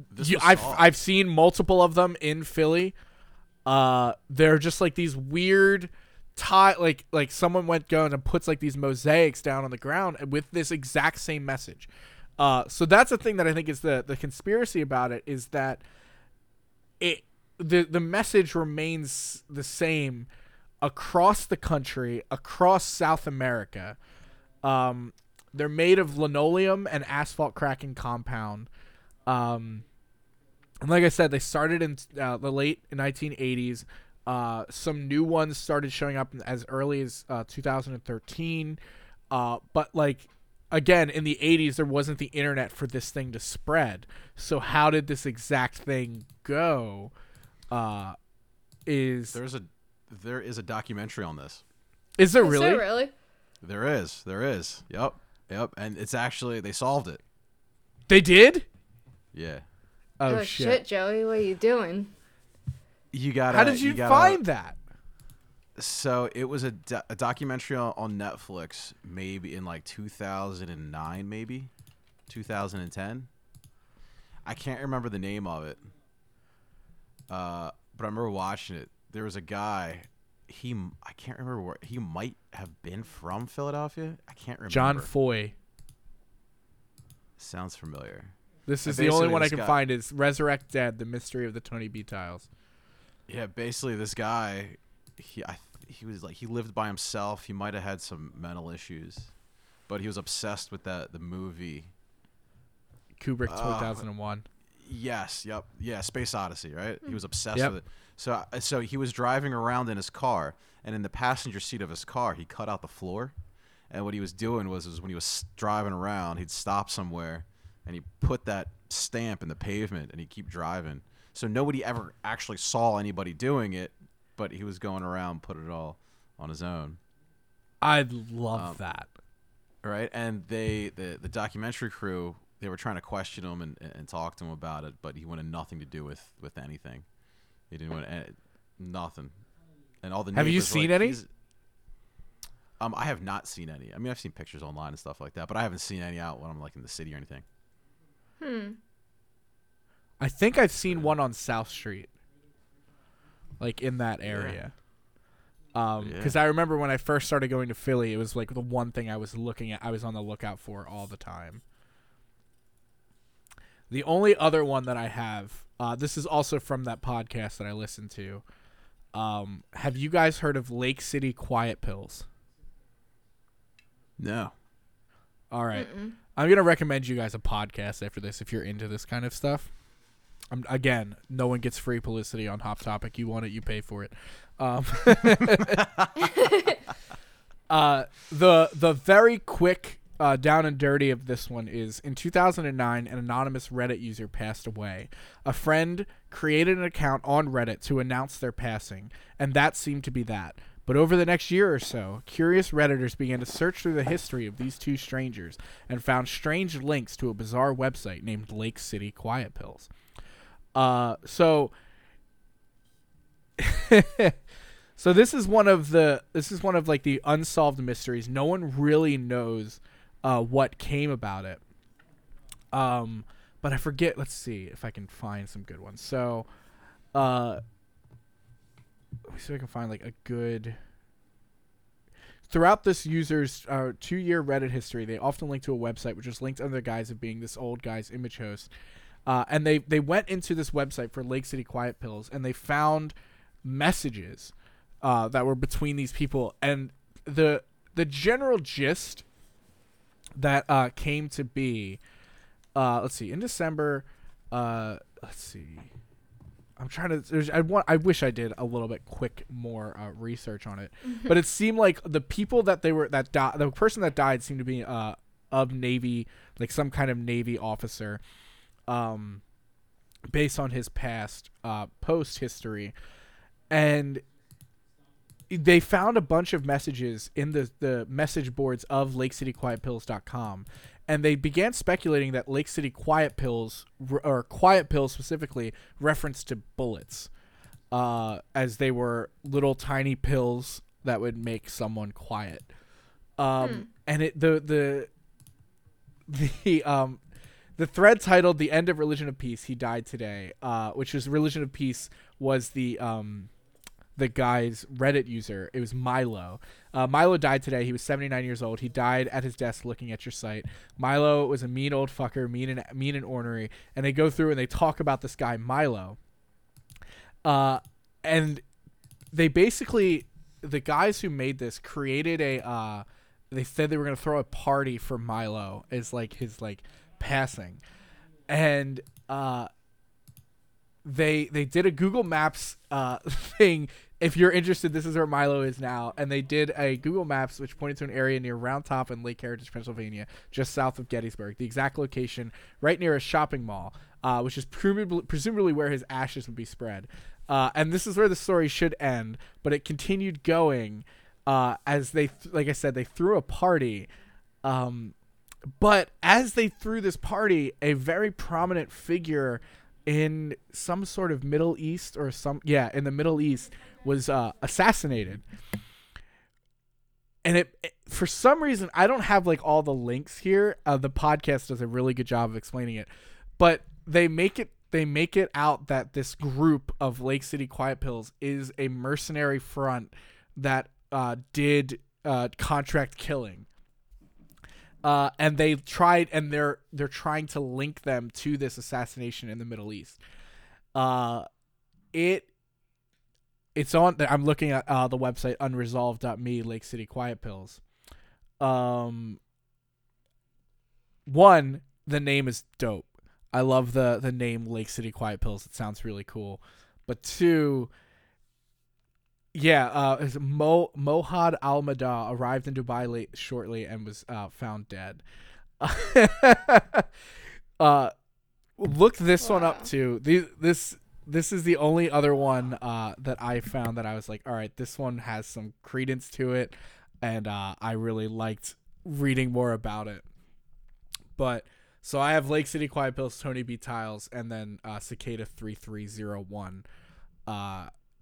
This you, I've solved. I've seen multiple of them in Philly. Uh, they're just like these weird tie like like someone went going and puts like these mosaics down on the ground with this exact same message. Uh, so that's the thing that I think is the the conspiracy about it is that it the the message remains the same across the country, across South America. Um, they're made of linoleum and asphalt cracking compound. Um, and like I said, they started in uh, the late 1980s. Uh, some new ones started showing up as early as uh, 2013. Uh, but like again, in the 80s, there wasn't the internet for this thing to spread. So how did this exact thing go? Uh, is There's a there is a documentary on this. is there Is really? there really? There is. There is. Yep. Yep. And it's actually they solved it. They did? Yeah. Oh, Oh, shit. shit, Joey, what are you doing? You got. How did you, gotta- find that? So it was a, do- a documentary on, on Netflix, maybe in like 2009, maybe 2010. I can't remember the name of it, uh, but I remember watching it. There was a guy. He I can't remember where he might have been from Philadelphia. I can't remember. John Foy. sounds familiar. This is the only one I can guy- find is Resurrect Dead: The Mystery of the Toynbee Tiles. Yeah, basically this guy, he I, he was like he lived by himself. He might have had some mental issues, but he was obsessed with that the movie. Kubrick, Ah. 2001. Yes, yep, yeah, Space Odyssey, right? He was obsessed Yep. with it. So uh, so he was driving around in his car, and in the passenger seat of his car, he cut out the floor. And what he was doing was, was when he was driving around, he'd stop somewhere, and he put that stamp in the pavement, and he'd keep driving. So nobody ever actually saw anybody doing it, but he was going around, put it all on his own. I love Um, that. right? And they the the documentary crew they were trying to question him and, and talk to him about it, but he wanted nothing to do with with anything. He didn't want any, nothing. And all the Have you seen like, any? Um, I have not seen any. I mean, I've seen pictures online and stuff like that, but I haven't seen any out when I'm like in the city or anything. Hmm. I think I've seen one on South Street, like in that area. Yeah. Um, Yeah. because I remember when I first started going to Philly, it was like the one thing I was looking at. I was on the lookout for all the time. The only other one that I have, uh, this is also from that podcast that I listened to. Um, have you guys heard of Lake City Quiet Pills? No. All right. Mm-mm. I'm gonna recommend you guys a podcast after this if you're into this kind of stuff. Um, again, no one gets free publicity on Hop Topic. You want it, you pay for it. Um, uh, the the very quick uh, down and dirty of this one is in 2009, an anonymous Reddit user passed away. A friend created an account on Reddit to announce their passing, and that seemed to be that. But over the next year or so, curious Redditors began to search through the history of these two strangers and found strange links to a bizarre website named Lake City Quiet Pills. Uh, so, so this is one of the this is one of like the unsolved mysteries. No one really knows uh, what came about it. Um, but I forget. Let's see if I can find some good ones. So, uh, see if I can find like a good. Throughout this user's uh, two-year Reddit history, they often link to a website which is linked under the guise of being this old guy's image host. Uh, and they they went into this website for Lake City Quiet Pills, and they found messages uh, that were between these people, and the the general gist that uh, came to be. Uh, let's see. In December, uh, let's see. I'm trying to. There's, I want. I wish I did a little bit quick more uh, research on it, but it seemed like the people that they were that died. The person that died seemed to be uh of Navy, like some kind of Navy officer, um, based on his past uh post history, and they found a bunch of messages in the the message boards of LakeCityQuietPills.com, and they began speculating that Lake City Quiet Pills or Quiet Pills specifically referenced to bullets, uh, as they were little tiny pills that would make someone quiet. Um, and it the the the um the thread titled "The End of Religion of Peace." He died today, uh, which was Religion of Peace was the um the guy's Reddit user. It was Milo. Uh, Milo died today. He was 79 years old. He died at his desk looking at your site. Milo was a mean old fucker, mean and mean and ornery. And they go through and they talk about this guy Milo. Uh, and they basically the guys who made this created a uh they said they were going to throw a party for Milo as like his like passing. And uh they they did a Google Maps uh thing. If you're interested, this is where Milo is now, and they did a Google Maps which pointed to an area near Round Top in Lake Heritage, Pennsylvania, just south of Gettysburg. The exact location, right near a shopping mall, uh, which is presumably, presumably where his ashes would be spread. Uh, and this is where the story should end, but it continued going uh, as they, th- like I said, they threw a party. Um, but as they threw this party, a very prominent figure in some sort of Middle East or some yeah in the Middle East was uh, assassinated. And it, it- for some reason I don't have like all the links here. Uh, the podcast does a really good job of explaining it, but they make it they make it out that this group of Lake City Quiet Pills is a mercenary front that uh, did uh, contract killing uh, and they tried and they're they're trying to link them to this assassination in the Middle East. Uh, it it's on. I'm looking at uh, the website unresolved.me Lake City Quiet Pills. Um, one the name is dope. I love the the name Lake City Quiet Pills. It sounds really cool. But two, yeah, uh, Mo Mohad Al Mada arrived in Dubai late shortly and was uh, found dead. uh, look this one up too. The, this this is the only other one uh, that I found that I was like, all right, this one has some credence to it, and uh, I really liked reading more about it. But so I have Lake City Quiet Pills, Toynbee Tiles, and then uh, Cicada three three zero one.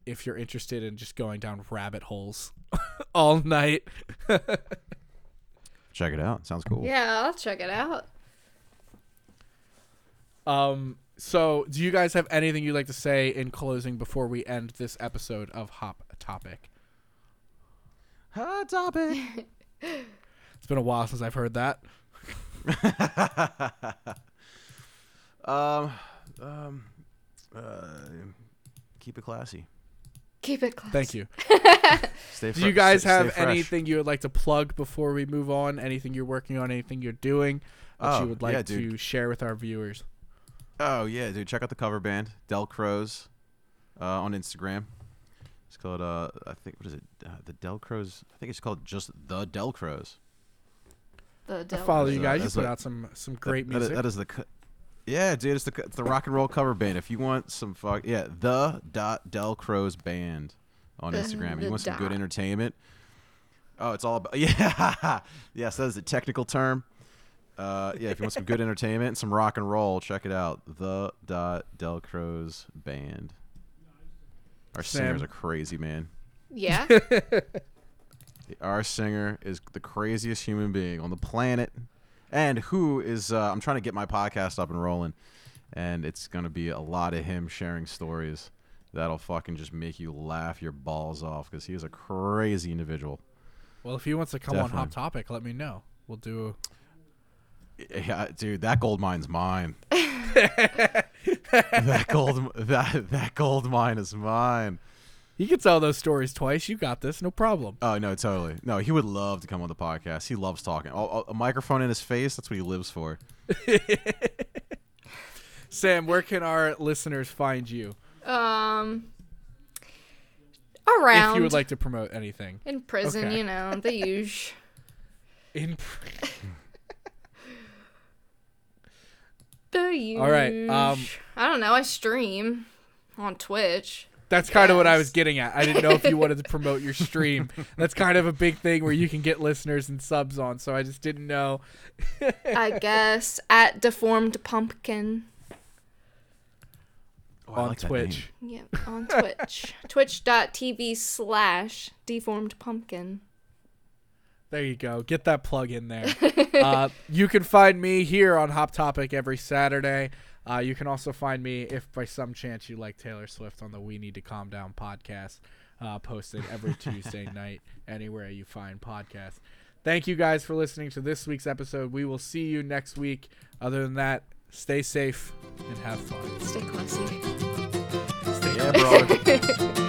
If you're interested in just going down rabbit holes all night. Check it out. Sounds cool. Yeah, I'll check it out. um. So, do you guys have anything you'd like to say in closing before we end this episode of Hop Topic? Hot topic. It's been a while since I've heard that. um, um, uh, keep it classy. Keep it close. Thank you. Stay. Do you guys stay- have stay anything you would like to plug before we move on? Anything you're working on? Anything you're doing that Oh, you would like yeah, to share with our viewers? Oh yeah, dude! Check out the cover band Del Crows uh, on Instagram. It's called uh, I think what is it? Uh, the Del Crows. I think it's called just the Del Crows. The I devil. follow you So guys. You that's put like- out some some great That- that is- music. that is the. Co- yeah, dude, it's the it's the rock and roll cover band. If you want some fuck, yeah, the dot Del Crows band on The- Instagram. The you want some good entertainment. Oh, it's all about yeah. yes, that is a technical term. Uh, yeah, if you want some good entertainment and some rock and roll, check it out. The dot Del Crows band. Our singer's Sam. a crazy man. Yeah. Our singer is the craziest human being on the planet, and who is uh, I'm trying to get my podcast up and rolling, and it's gonna be a lot of him sharing stories that'll fucking just make you laugh your balls off because he is a crazy individual. well, if he wants to come on Hot Topic, let me know. We'll do. Yeah, dude, that gold mine's mine. that gold that that gold mine is mine. You can tell those stories twice. You got this. No problem. Oh no, totally. No, he would love to come on the podcast. He loves talking. A, a- a microphone in his face. That's what he lives for. Sam, where can our listeners find you um. Around. if you would like to promote anything? in prison, Okay. you know, the usual. In The usual. All right, um, I don't know. I stream on Twitch. That's kind of what I was getting at. I didn't know if you wanted to promote your stream. That's kind of a big thing where you can get listeners and subs on. So I just didn't know. I guess at deformed pumpkin. Oh, on like that Twitch. name. Yep, on Twitch. Twitch.tv slash deformed pumpkin. There you go. Get that plug in there. uh, you can find me here on Hop Topic every Saturday. Uh, you can also find me if by some chance you like Taylor Swift on the We Need to Calm Down podcast, uh, posted every Tuesday night anywhere you find podcasts. Thank you guys for listening to this week's episode. We will see you next week. Other than that, stay safe and have fun. Stay classy. Stay Yeah, brother.